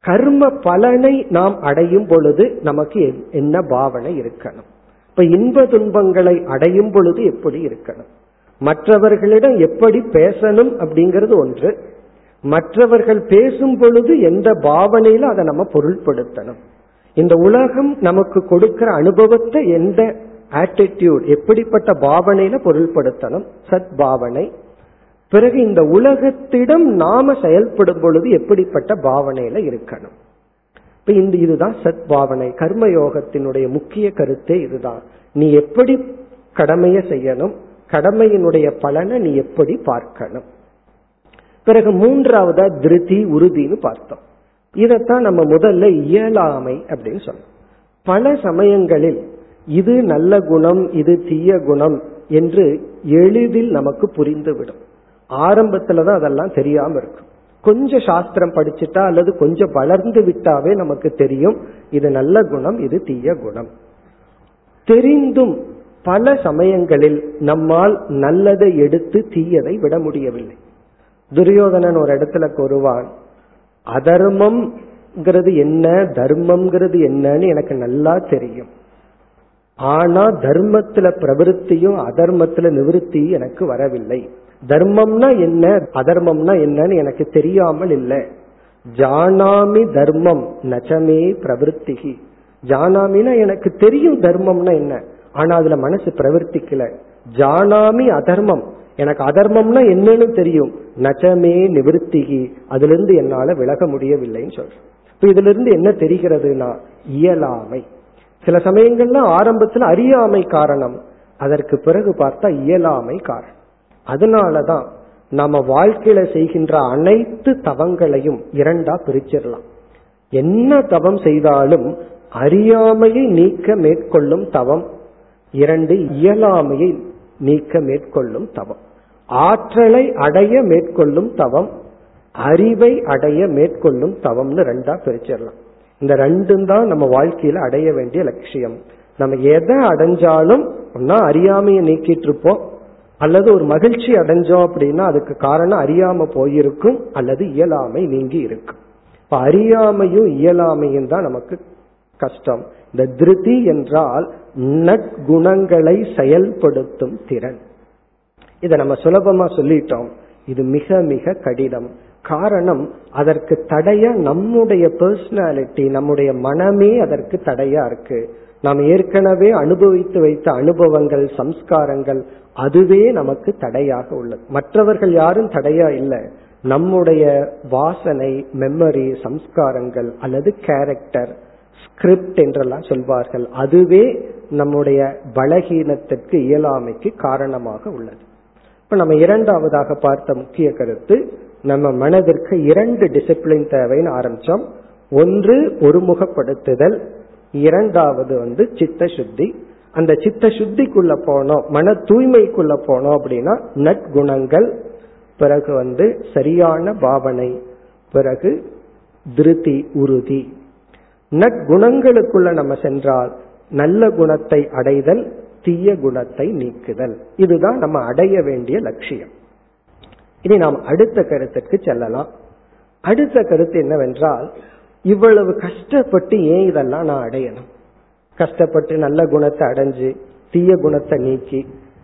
கர்ம பலனை நாம் அடையும் பொழுது நமக்கு என்ன பாவனை இருக்கணும்? இப்ப இன்ப துன்பங்களை அடையும் பொழுது எப்படி இருக்கணும்? மற்றவர்களிடம் எப்படி பேசணும் அப்படிங்கிறது ஒன்று. மற்றவர்கள் பேசும் பொழுது எந்த பாவனையில அதை நம்ம பொருள்படுத்தணும். இந்த உலகம் நமக்கு கொடுக்கிற அனுபவத்தை எந்த ஆட்டிடியூட் எப்படிப்பட்ட பாவனையில பொருள்படுத்தணும்? சத் பாவனை பிறகு இந்த உலகத்திடம் நாம செயல்படும் பொழுது எப்படிப்பட்ட பாவனையில இருக்கணும்? இப்ப இந்த இதுதான் சத் பாவனை கர்மயோகத்தினுடைய முக்கிய கருத்தே இதுதான். நீ எப்படி கடமையை செய்யணும்? கடமையினுடைய பலனை நீ எப்படி பார்க்கணும்? பிறகு மூன்றாவதா திருதி உறுதின்னு பார்த்தோம். இதத்தான் நம்ம முதல்ல இயலாமை அப்படின்னு சொன்னோம். பல சமயங்களில் இது நல்ல குணம் இது தீய குணம் என்று எளிதில் நமக்கு புரிந்துவிடும். ஆரம்பத்துலதான் அதெல்லாம் தெரியாம இருக்கும். கொஞ்சம் சாஸ்திரம் படிச்சுட்டா அல்லது கொஞ்சம் வளர்ந்து விட்டாவே நமக்கு தெரியும் இது நல்ல குணம் இது தீய குணம். தெரிந்தும் பல சமயங்களில் நம்மால் நல்லதை எடுத்து தீயதை விட முடியவில்லை. துரியோதனன் ஒரு இடத்துல கூறுவான் அதர்மம்ங்கிறது என்ன தர்மம்ங்கிறது என்னன்னு எனக்கு நல்லா தெரியும். ஆனா தர்மத்துல பிரவருத்தியும் அதர்மத்துல நிவிருத்தியும் எனக்கு வரவில்லை. தர்மம்னா என்ன? அதர்மம்னா என்னன்னு எனக்கு தெரியாமல் இல்லை. ஜானாமி தர்மம் நச்சமே பிரவருத்திகி. ஜானாமினா எனக்கு தெரியும் தர்மம்னா என்ன. ஆனா அதுல மனசு பிரவர்த்திக்கல. ஜானாமி அதர்மம். எனக்கு அதர்மம்னா என்னன்னு தெரியும். நச்சமே நிவர்த்திகி. அதுல இருந்து என்னால விலக முடியவில்லைன்னு சொல்றேன். இப்ப இதுல இருந்து என்ன தெரிகிறதுனா? இயலாமை. சில சமயங்கள்ல ஆரம்பத்துல அறியாமை காரணம். அதற்கு பிறகு பார்த்தா இயலாமை காரணம். அதனாலதான் நம்ம வாழ்க்கையில செய்கின்ற அனைத்து தவங்களையும் இரண்டா பிரிச்சிடலாம். என்ன தவம் செய்தாலும் அறியாமையை நீக்க மேற்கொள்ளும் தவம் இரண்டு இயலாமையை நீக்க மேற்கொள்ளும் தவம் ஆற்றலை அடைய மேற்கொள்ளும் தவம் அறிவை அடைய மேற்கொள்ளும் தவம்னு ரெண்டா பிரிச்சிடலாம். இந்த ரெண்டும் தான் நம்ம வாழ்க்கையில அடைய வேண்டிய லட்சியம். நம்ம எதை அடைஞ்சாலும் ஒன்னா அறியாமையை நீக்கிட்டு இருப்போம் அல்லது ஒரு மகிழ்ச்சி அடைஞ்சோம் அப்படின்னா அதுக்கு காரணம் அறியாம போயிருக்கும் அல்லது இயலாமை நீங்கி இருக்கும். இப்ப அறியாமையும் இயலாமையும் தான் நமக்கு கஷ்டம். இந்த திருதி என்றால் நற்குணங்களை செயல்படுத்தும் திறன். இதை நம்ம சுலபமா சொல்லிட்டோம். இது மிக மிக கடினம். காரணம் அதற்கு தடைய நம்முடைய பர்சனாலிட்டி நம்முடைய மனமே அதற்கு தடையா இருக்கு. நாம் ஏற்கனவே அனுபவித்து வைத்த அனுபவங்கள் சம்ஸ்காரங்கள் அதுவே நமக்கு தடையாக உள்ளது. மற்றவர்கள் யாரும் தடையா இல்லை. நம்முடைய வாசனை மெமரி சம்ஸ்காரங்கள் அல்லது கேரக்டர் ஸ்கிரிப்ட் என்றெல்லாம் சொல்வார்கள். அதுவே நம்முடைய பலகீனத்திற்கு இயலாமைக்கு காரணமாக உள்ளது. இப்ப நம்ம இரண்டாவதாக பார்த்த முக்கிய கருத்து நம்ம மனதிற்கு இரண்டு டிசிப்ளின் தேவைன்னு ஆரம்பிச்சோம். ஒன்று ஒருமுகப்படுத்துதல் இரண்டாவது வந்து சித்த சுத்தி அந்த சித்த சுத்திக்குள்ள போனோம் மன தூய்மைக்குள்ள போனோம் அப்படின்னா நற்குணங்கள் பிறகு வந்து சரியான பாவனை பிறகு திருதி உறுதி. நற்குணங்களுக்குள்ள நம்ம சென்றால் நல்ல குணத்தை அடைதல் தீய குணத்தை நீக்குதல். இதுதான் நம்ம அடைய வேண்டிய லட்சியம். இனி நாம் அடுத்த கருத்துக்கு செல்லலாம். அடுத்த கருத்து என்னவென்றால் இவ்வளவு கஷ்டப்பட்டு ஏன் இதெல்லாம் நான் அடையணும்? கஷ்டப்பட்டு நல்ல குணத்தை அடைஞ்சு தீய குணத்தை நீக்கி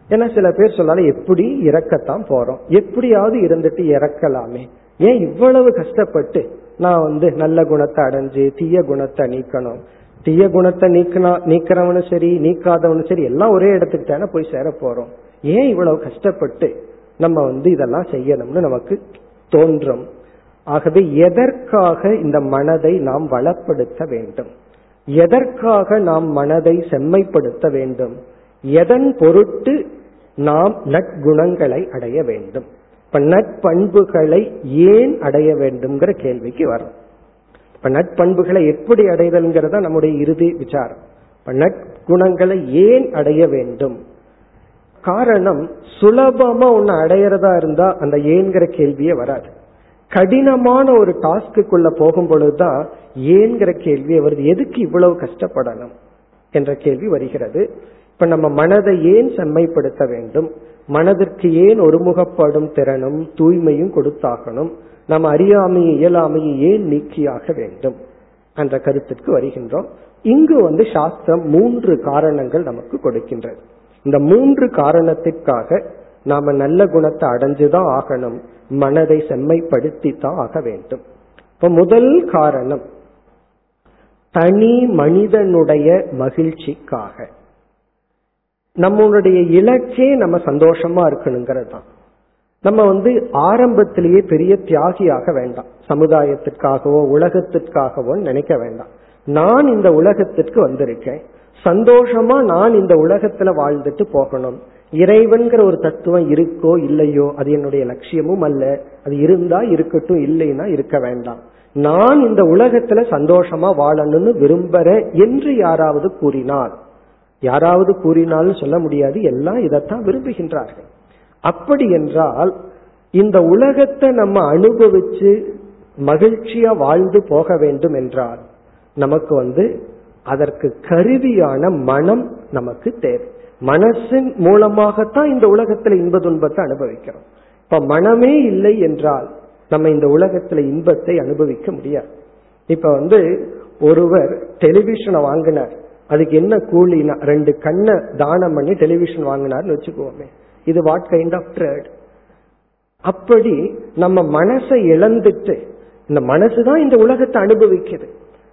ஏன்னா சில பேர் சொன்னாலும் எப்படி இறக்கத்தான் போறோம்? எப்படியாவது இருந்துட்டு இறக்கலாமே. ஏன் இவ்வளவு கஷ்டப்பட்டு நான் வந்து நல்ல குணத்தை அடைஞ்சு தீய குணத்தை நீக்கணும்? தீய குணத்தை நீக்கினா நீக்கிறவனும் சரி நீக்காதவனும் சரி எல்லாம் ஒரே இடத்துக்கு தானே போய் சேர போறோம். ஏன் இவ்வளவு கஷ்டப்பட்டு நம்ம வந்து இதெல்லாம் செய்யணும்னு நமக்கு தோன்றும்? ஆகவே எதற்காக இந்த மனதை நாம் வளப்படுத்த வேண்டும்? எதற்காக நாம் மனதை செம்மைப்படுத்த வேண்டும்? எதன் பொருட்டு நாம் நற்குணங்களை அடைய வேண்டும்? இப்ப நட்பண்புகளை ஏன் அடைய வேண்டும்ங்கிற கேள்விக்கு வரும். இப்ப நட்பண்புகளை எப்படி அடைதல்ங்கிறத நம்முடைய இறுதி விசாரம். இப்ப நற்குணங்களை ஏன் அடைய வேண்டும்? காரணம் சுலபமா ஒன்னு அடையிறதா இருந்தா அந்த ஏன்கிற கேள்வியே வராது. கடினமான ஒரு டாஸ்க்குள்ள போகும் பொழுதுதான் ஏன்கிற கேள்வி வருது. எதுக்கு இவ்வளவு கஷ்டப்படணும் என்ற கேள்வி வருகிறது. இப்ப நம்ம மனதை ஏன் செம்மைப்படுத்த வேண்டும்? மனதிற்கு ஏன் ஒருமுகப்படும் திறனும் தூய்மையும் கொடுத்தாகணும்? நம்ம அறியாமையை இயலாமையை ஏன் நீக்கியாக வேண்டும் என்ற கருத்திற்கு வருகின்றோம். இங்கு வந்து சாஸ்திரம் மூன்று காரணங்கள் நமக்கு கொடுக்கின்றது. இந்த மூன்று காரணத்திற்காக நாம நல்ல குணத்தை அடைஞ்சுதான் ஆகணும். மனதை செம்மைப்படுத்தி தான் ஆக வேண்டும். இப்ப முதல் காரணம் தனி மனிதனுடைய மகிழ்ச்சிக்காக. நம்மளுடைய இலக்கே நம்ம சந்தோஷமா இருக்கணுங்கிறது தான் நம்ம வந்து ஆரம்பத்திலேயே பெரிய தியாகியாக வேண்டாம். சமுதாயத்திற்காகவோ உலகத்திற்காகவோ நினைக்க வேண்டாம். நான் இந்த உலகத்திற்கு வந்திருக்கேன். சந்தோஷமா நான் இந்த உலகத்துல வாழ்ந்துட்டு போகணும். இறைவன்கிற ஒரு தத்துவம் இருக்கோ இல்லையோ அது என்னுடைய லட்சியமும் அல்ல. அது இருந்தா இருக்கட்டும் இல்லைன்னா இருக்க வேண்டாம். நான் இந்த உலகத்துல சந்தோஷமா வாழணும்னு விரும்புற என்று யாராவது கூறினார் யாராவது கூறினாலும் சொல்ல முடியாது எல்லாம் இதைத்தான் விரும்புகின்றார்கள். அப்படி என்றால் இந்த உலகத்தை நம்ம அனுபவிச்சு மகிழ்ச்சியா வாழ்ந்து போக வேண்டும் என்றால் நமக்கு வந்து அதற்கு கருவியான மனம் நமக்கு தேவை. மனசின் மூலமாகத்தான் இந்த உலகத்துல இன்ப துன்பத்தை அனுபவிக்கிறோம். இப்ப மனமே இல்லை என்றால் நம்ம இந்த உலகத்துல இன்பத்தை அனுபவிக்க முடியாது. இப்ப வந்து ஒருவர் டெலிவிஷனை வாங்கினார். அதுக்கு என்ன கூலினா ரெண்டு கண்ணை தானம் பண்ணி டெலிவிஷன் வாங்கினார்னு வச்சுக்கோமே. இது வாட் கைண்ட் ஆஃப் ட்ரேட் அப்படி நம்ம மனசை இழந்துட்டு இந்த மனசுதான் இந்த உலகத்தை அனுபவிக்குது.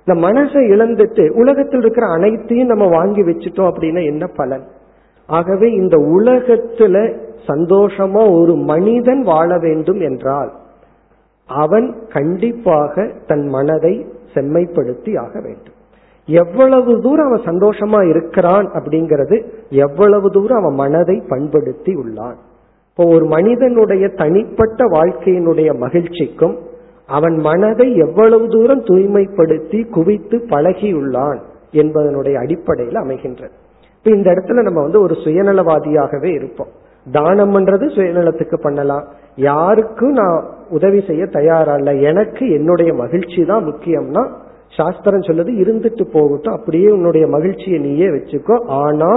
இந்த மனசை இழந்துட்டு உலகத்தில் இருக்கிற அனைத்தையும் நம்ம வாங்கி வச்சுட்டோம் அப்படின்னா என்ன பலன்? ஆகவே இந்த உலகத்துல சந்தோஷமா ஒரு மனிதன் வாழ வேண்டும் என்றால் அவன் கண்டிப்பாக தன் மனதை செம்மைப்படுத்தி ஆக வேண்டும். எவ்வளவு தூரம் அவன் சந்தோஷமா இருக்கிறான் அப்படிங்கிறது எவ்வளவு தூரம் அவன் மனதை பண்படுத்தி உள்ளான். இப்போ ஒரு மனிதனுடைய தனிப்பட்ட வாழ்க்கையினுடைய மகிழ்ச்சிக்கும் அவன் மனதை எவ்வளவு தூரம் தூய்மைப்படுத்தி குவித்து பழகியுள்ளான் என்பதனுடைய அடிப்படையில் அமைகின்றது. இப்ப இந்த இடத்துல நம்ம வந்து ஒரு சுயநலவாதியாகவே இருப்போம். தானம் பண்றது சுயநலத்துக்கு பண்ணலாம். யாருக்கும் நான் உதவி செய்ய தயாரா இல்லை. எனக்கு என்னுடைய மகிழ்ச்சி தான் முக்கியம்னா சாஸ்திரம் சொல்லுது இருந்துட்டு போகட்டும் அப்படியே உன்னுடைய மகிழ்ச்சியை நீயே வச்சுக்கோ. ஆனா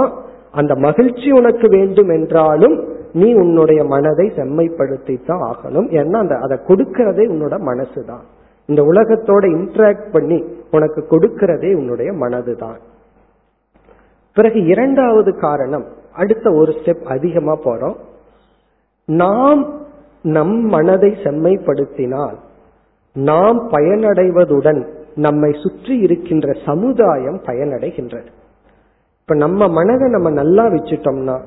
அந்த மகிழ்ச்சி உனக்கு வேண்டும் என்றாலும் நீ உன்னுடைய மனதை செம்மைப்படுத்தி தான் ஆகணும். ஏன்னா அந்த அதை கொடுக்கறதே உன்னோட மனசு தான் இந்த உலகத்தோட இன்டராக்ட் பண்ணி உனக்கு கொடுக்கறதே உன்னுடைய மனது தான் பிறகு இரண்டாவது காரணம் அடுத்த ஒரு ஸ்டெப் அதிகமா போறோம். நாம் நம் மனதை செம்மைப்படுத்தினால் நாம் பயனடைவதுடன் நம்மை சுற்றி இருக்கின்ற சமுதாயம் பயனடைகின்றது. இப்ப நம்ம மனதை நம்ம நல்லா வச்சுட்டோம்னா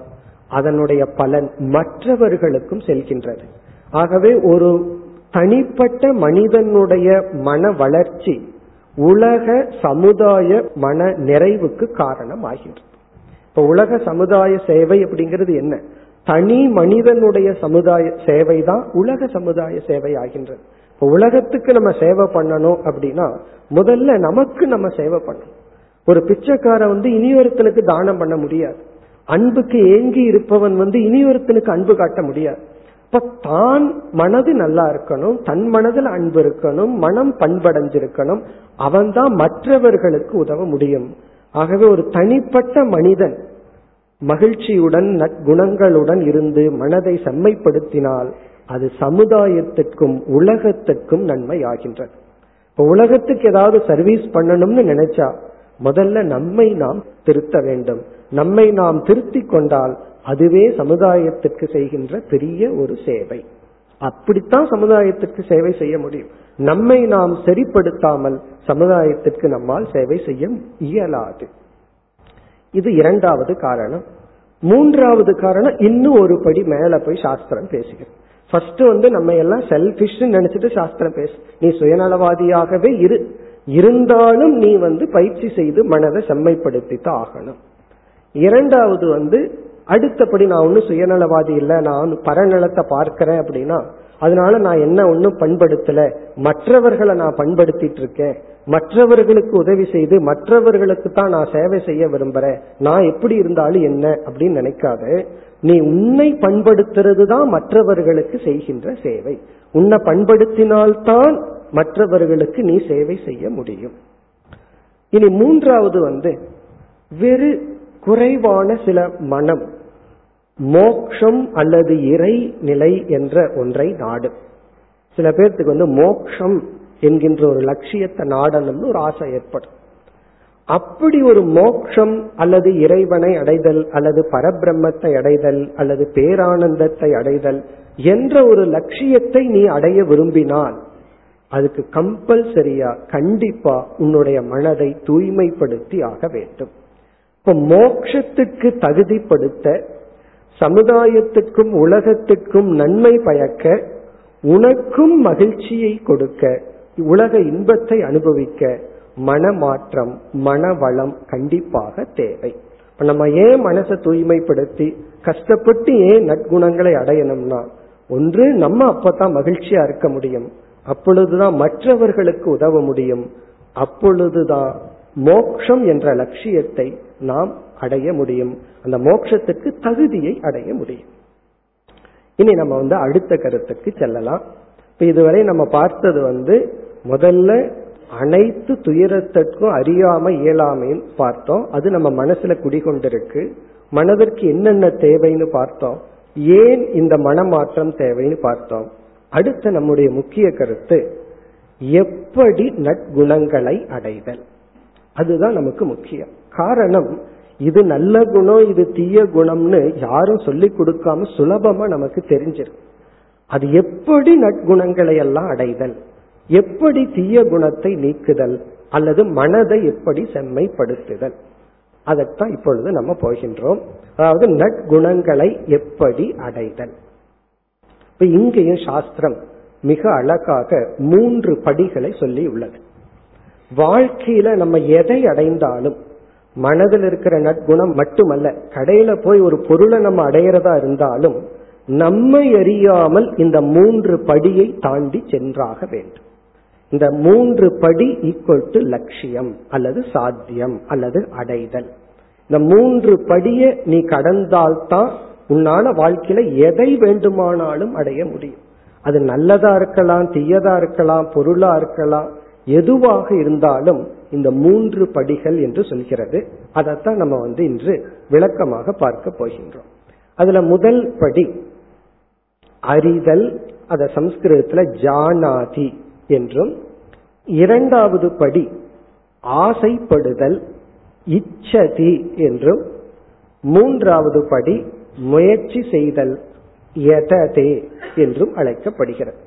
அதனுடைய பலன் மற்றவர்களுக்கும் செல்கின்றது. ஆகவே ஒரு தனிப்பட்ட மனிதனுடைய மன வளர்ச்சி உலக சமுதாய மன நிறைவுக்கு காரணம் ஆகின்றது இப்ப உலக சமுதாய சேவை அப்படிங்கிறது என்ன? தனி மனிதனுடைய சமுதாய சேவை தான் உலக சமுதாய சேவை ஆகின்றது. இப்ப உலகத்துக்கு நம்ம சேவை பண்ணணும் அப்படின்னா முதல்ல நமக்கு நம்ம சேவை பண்ணணும். ஒரு பிச்சைக்காரன் வந்து இனியொருத்தனுக்கு தானம் பண்ண முடியாது. அன்புக்கு ஏங்கி இருப்பவன் வந்து இனியொருத்தனுக்கு அன்பு காட்ட முடியாது. இப்ப தான் மனது நல்லா இருக்கணும் தன் மனதில் அன்பு இருக்கணும் மனம் பண்படைஞ்சிருக்கணும். அவன் தான் மற்றவர்களுக்கு உதவ முடியும். ஆகவே ஒரு தனிப்பட்ட மனிதன் மகிழ்ச்சியுடன் நற்குணங்களுடன் இருந்து மனதை செம்மைப்படுத்தினால் அது சமுதாயத்திற்கும் உலகத்திற்கும் நன்மை ஆகின்றது இப்ப உலகத்துக்கு ஏதாவது சர்வீஸ் பண்ணணும்னு நினைச்சா முதல்ல நம்மை நாம் திருத்த வேண்டும். நம்மை நாம் திருத்தி கொண்டால் அதுவே சமுதாயத்திற்கு செய்கின்ற பெரிய ஒரு சேவை. அப்படித்தான் சமுதாயத்திற்கு சேவை செய்ய முடியும். நம்மை நாம் சரிப்படுத்தாமல் சமுதாயத்திற்கு நம்மால் சேவை செய்ய இயலாது. இது இரண்டாவது காரணம். மூன்றாவது காரணம் இன்னும் ஒரு படி மேல போய் சாஸ்திரம் பேசுகிறது. ஃபர்ஸ்ட் வந்து நம்ம எல்லாம் செல்பிஷ் நினைச்சிட்டு சாஸ்திரம் பேசு. நீ சுயநலவாதியாகவே இரு. இருந்தாலும் நீ வந்து பயிற்சி செய்து மனதை செம்மைப்படுத்தி தான் ஆகணும். இரண்டாவது வந்து அடுத்தபடி நான் ஒன்னும் சுயநலவாதி இல்லை நான் பரநலத்தை பார்க்கிறேன் அப்படின்னா அதனால நான் என்ன ஒன்னும் பண்படுத்தல. மற்றவர்களை நான் பண்படுத்திட்டு இருக்கேன். மற்றவர்களுக்கு உதவி செய்து மற்றவர்களுக்கு தான் நான் சேவை செய்ய விரும்புறேன். நான் எப்படி இருந்தாலும் என்ன அப்படின்னு நினைக்காத. நீ உன்னை பண்படுத்துறது தான் மற்றவர்களுக்கு செய்கின்ற சேவை. உன்னை பண்படுத்தினால்தான் மற்றவர்களுக்கு நீ சேவை செய்ய முடியும். இனி மூன்றாவது வந்து வெறு குறைவான சில மனம் மோக்ஷம் அல்லது இறை நிலை என்ற ஒன்றை நாடும் சில பேர்த்துக்கு வந்து மோக்ஷம் என்கின்ற ஒரு லட்சியத்தை நாடணும்னு ஒரு ஆசை ஏற்படும். அப்படி ஒரு மோக்ஷம் அல்லது இறைவனை அடைதல் அல்லது பரபிரம்மத்தை அடைதல் அல்லது பேரானந்தத்தை அடைதல் என்ற ஒரு லட்சியத்தை நீ அடைய விரும்பினால் அதுக்கு கம்பல்சரியா கண்டிப்பா உன்னுடைய மனதை தூய்மைப்படுத்தி ஆக வேண்டும். இப்ப மோக்ஷத்துக்கு தகுதிப்படுத்த சமுதாயத்துக்கும் உலகத்துக்கும் நன்மை பயக்க உனக்கும் மகிழ்ச்சியை கொடுக்க உலக இன்பத்தை அனுபவிக்க மனமாற்றம் மனவளம் கண்டிப்பாக தேவை. நம்ம ஏன் மனசை தூய்மைப்படுத்தி கஷ்டப்பட்டு ஏன் நற்குணங்களை அடையணும்னா ஒன்று நம்ம அப்பதான் மகிழ்ச்சியா இருக்க முடியும். அப்பொழுதுதான் மற்றவர்களுக்கு உதவ முடியும். அப்பொழுதுதான் மோக்ஷம் என்ற லட்சியத்தை நாம் அடைய முடியும். அந்த மோட்சத்துக்கு தகுதியை அடைய முடியும். இனி நம்ம வந்து அடுத்த கருத்துக்கு செல்லலாம். இப்ப இதுவரை நம்ம பார்த்தது வந்து முதல்ல அனைத்து துயரத்திற்கும் அறியாம இயலாமைன்னு பார்த்தோம். அது நம்ம மனசுல குடிகொண்டிருக்கு. மனதிற்கு என்னென்ன தேவைன்னு பார்த்தோம். ஏன் இந்த மனமாற்றம் தேவைன்னு பார்த்தோம். அடுத்த நம்முடைய முக்கிய கருத்து எப்படி நற்குணங்களை அடைதல். அதுதான் நமக்கு முக்கியம். காரணம் இது நல்ல குணம் இது தீய குணம்னு யாரும் சொல்லி கொடுக்காம சுலபமா நமக்கு தெரிஞ்சிடும் அது எப்படி நற்குணங்களை எல்லாம் அடைதல்? எப்படி தீய குணத்தை நீக்குதல்? அல்லது மனதை எப்படி செம்மைப்படுத்துதல்? அதைத்தான் இப்பொழுது நம்ம போகின்றோம். அதாவது நற்குணங்களை எப்படி அடைதல்? இப்ப இங்கேயும் சாஸ்திரம் மிக அழகாக மூன்று படிகளை சொல்லி உள்ளது. வாழ்க்கையில நம்ம எதை அடைந்தாலும் மனதில் இருக்கிற நற்குணம் மட்டுமல்ல கடையில போய் ஒரு பொருளை நம்ம அடையிறதா இருந்தாலும் நம்மை அறியாமல் இந்த மூன்று படியை தாண்டி சென்றாக வேண்டும். இந்த மூன்று படி ஈக்குவல் டு லட்சியம் அல்லது சாத்தியம் அல்லது அடைதல். இந்த மூன்று படியை நீ கடந்தால்தான் உன்னால வாழ்க்கையில எதை வேண்டுமானாலும் அடைய முடியும். அது நல்லதா இருக்கலாம் தீயதா இருக்கலாம் பொருளா இருக்கலாம் எதுவாக இருந்தாலும் இந்த மூன்று படிகள் என்று சொல்கிறது. அதைத்தான் நம்ம வந்து இன்று விளக்கமாக பார்க்க போகின்றோம். அதுல முதல் படி அறிதல் அத சம்ஸ்கிருதத்துல ஜானாதி என்றும் இரண்டாவது படி ஆசைப்படுதல் இச்சதி என்றும் மூன்றாவது படி முயற்சி செய்தல் எததே என்றும் அழைக்கப்படுகிறது.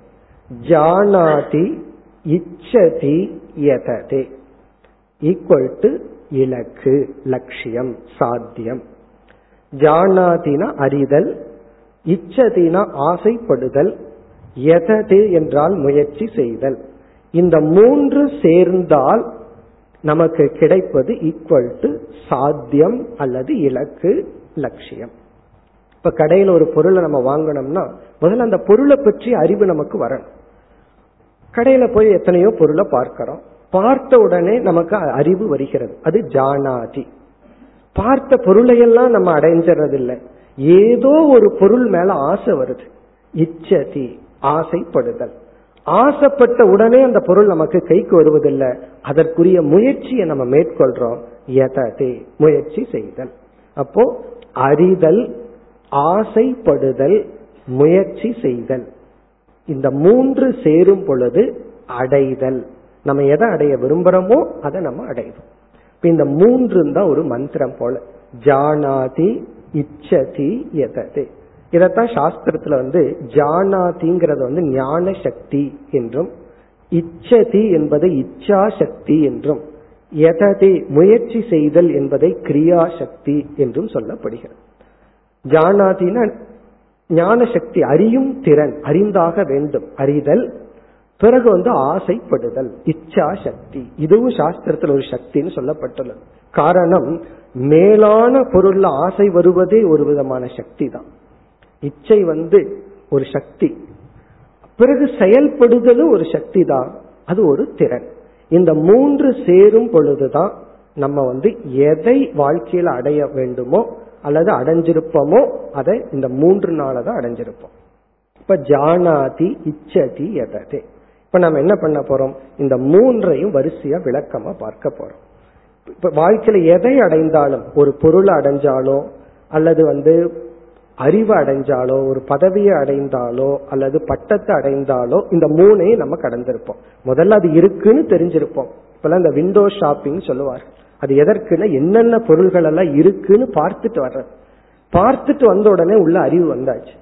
ஜானாதி இச்சதி எததே. ஈக்குவல் டு இலக்கு லட்சியம் சாத்தியம். ஜானாதினா அறிதல் இச்சதினா ஆசைப்படுதல் எததே என்றால் முயற்சி செய்தல். இந்த மூன்று சேர்ந்தால் நமக்கு கிடைப்பது ஈக்குவல் டு சாத்தியம் அல்லது இலக்கு லட்சியம். இப்ப கடையில் ஒரு பொருளை நம்ம வாங்கணும்னா முதல்ல அந்த பொருளை பற்றி அறிவு நமக்கு வரணும். கடையில போய் எத்தனையோ பொருளை பார்க்கிறோம். பார்த்த உடனே நமக்கு அறிவு வருகிறது. அது ஜானாதி. பார்த்த பொருளையெல்லாம் நம்ம அடைஞ்சிடறதில்லை ஏதோ ஒரு பொருள் மேல ஆசை வருது. இச்சதி ஆசைப்படுதல். ஆசைப்பட்ட உடனே அந்த பொருள் நமக்கு கைக்கு வருவதில்லை. அதற்குரிய முயற்சியை நம்ம மேற்கொள்றோம். எததே முயற்சி செய்தல். அப்போ அறிதல் ஆசைப்படுதல் முயற்சி செய்தல். இந்த மூன்று சேரும் பொழுது அடைதல். நம்ம எதை அடைய விரும்புறோமோ அதை நம்ம அடைவோம் இப்ப இந்த மூன்று தான் ஒரு மந்திரம் போல. ஜானாதி இச்சதி எதது. இதத்தான் சாஸ்திரத்துல வந்து ஜானாதிங்கிறது வந்து ஞான சக்தி என்றும் இச்சதி என்பது இச்சா சக்தி என்றும் எததி முயற்சி செய்தல் என்பதை கிரியா சக்தி என்றும் சொல்லப்படுகிறது. ஜானாதினா ஞான சக்தி அறியும் திறன் அறிந்தாக வேண்டும் அறிதல் பிறகு வந்து ஆசைப்படுதல் இச்சா சக்தி இதுவும் சாஸ்திரத்தில் ஒரு சக்தின்னு சொல்லப்பட்டுள்ளது காரணம் மேலான பொருள்ல ஆசை வருவதே ஒரு விதமான சக்தி தான் இச்சை வந்து ஒரு சக்தி. பிறகு செயல்படுதலும் ஒரு சக்தி தான் அது ஒரு திறன். இந்த மூன்று சேரும் பொழுதுதான் நம்ம வந்து எதை வாழ்க்கையில அடைய வேண்டுமோ அல்லது அடைஞ்சிருப்போமோ அதை இந்த மூன்று நாளை தான் அடைஞ்சிருப்போம். இப்ப ஜானாதி இச்சதி எததே. இப்ப நம்ம என்ன பண்ண போறோம்? இந்த மூன்றையும் வரிசையா விளக்கமா பார்க்க போறோம். இப்ப வாழ்க்கையில எதை அடைந்தாலும் ஒரு பொருளை அடைஞ்சாலோ அல்லது வந்து அறிவு அடைஞ்சாலோ ஒரு பதவியை அடைந்தாலோ அல்லது பட்டத்தை அடைந்தாலோ இந்த மூணையும் நம்ம கடந்திருப்போம். முதல்ல அது இருக்குன்னு தெரிஞ்சிருப்போம். இப்பெல்லாம் இந்த விண்டோ ஷாப்பிங் சொல்லுவார். அது எதற்குன்னா என்னென்ன பொருள்கள் எல்லாம் இருக்குன்னு பார்த்துட்டு வர்றது. பார்த்துட்டு வந்த உடனே உள்ள அறிவு வந்தாச்சு.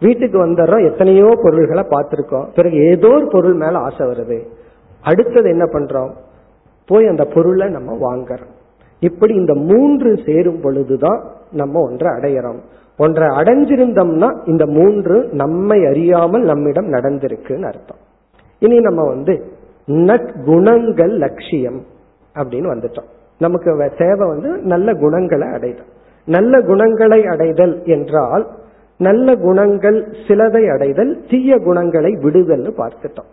வீட்டுக்கு வந்துடுறோம் எத்தனையோ பொருள்களை பார்த்துருக்கோம். பிறகு ஏதோ ஒரு பொருள் மேல ஆசை வருது. அடுத்தது என்ன பண்றோம்? போய் அந்த பொருளை நம்ம வாங்குறோம். இப்படி இந்த மூன்று சேரும் பொழுதுதான் நம்ம ஒன்றை அடையிறோம். ஒன்றை அடைஞ்சிருந்தோம்னா இந்த மூன்று நம்மை அறியாமல் நம்மிடம் நடந்திருக்குன்னு அர்த்தம். இனி நம்ம வந்து நற்குணங்கள் லட்சியம் அப்படின்னு வந்துட்டோம். நமக்கு தேவை வந்து நல்ல குணங்களை அடைதல். நல்ல குணங்களை அடைதல் என்றால் நல்ல குணங்கள் சிலதை அடைதல் தீய குணங்களை விடுதல்னு பார்த்துட்டோம்.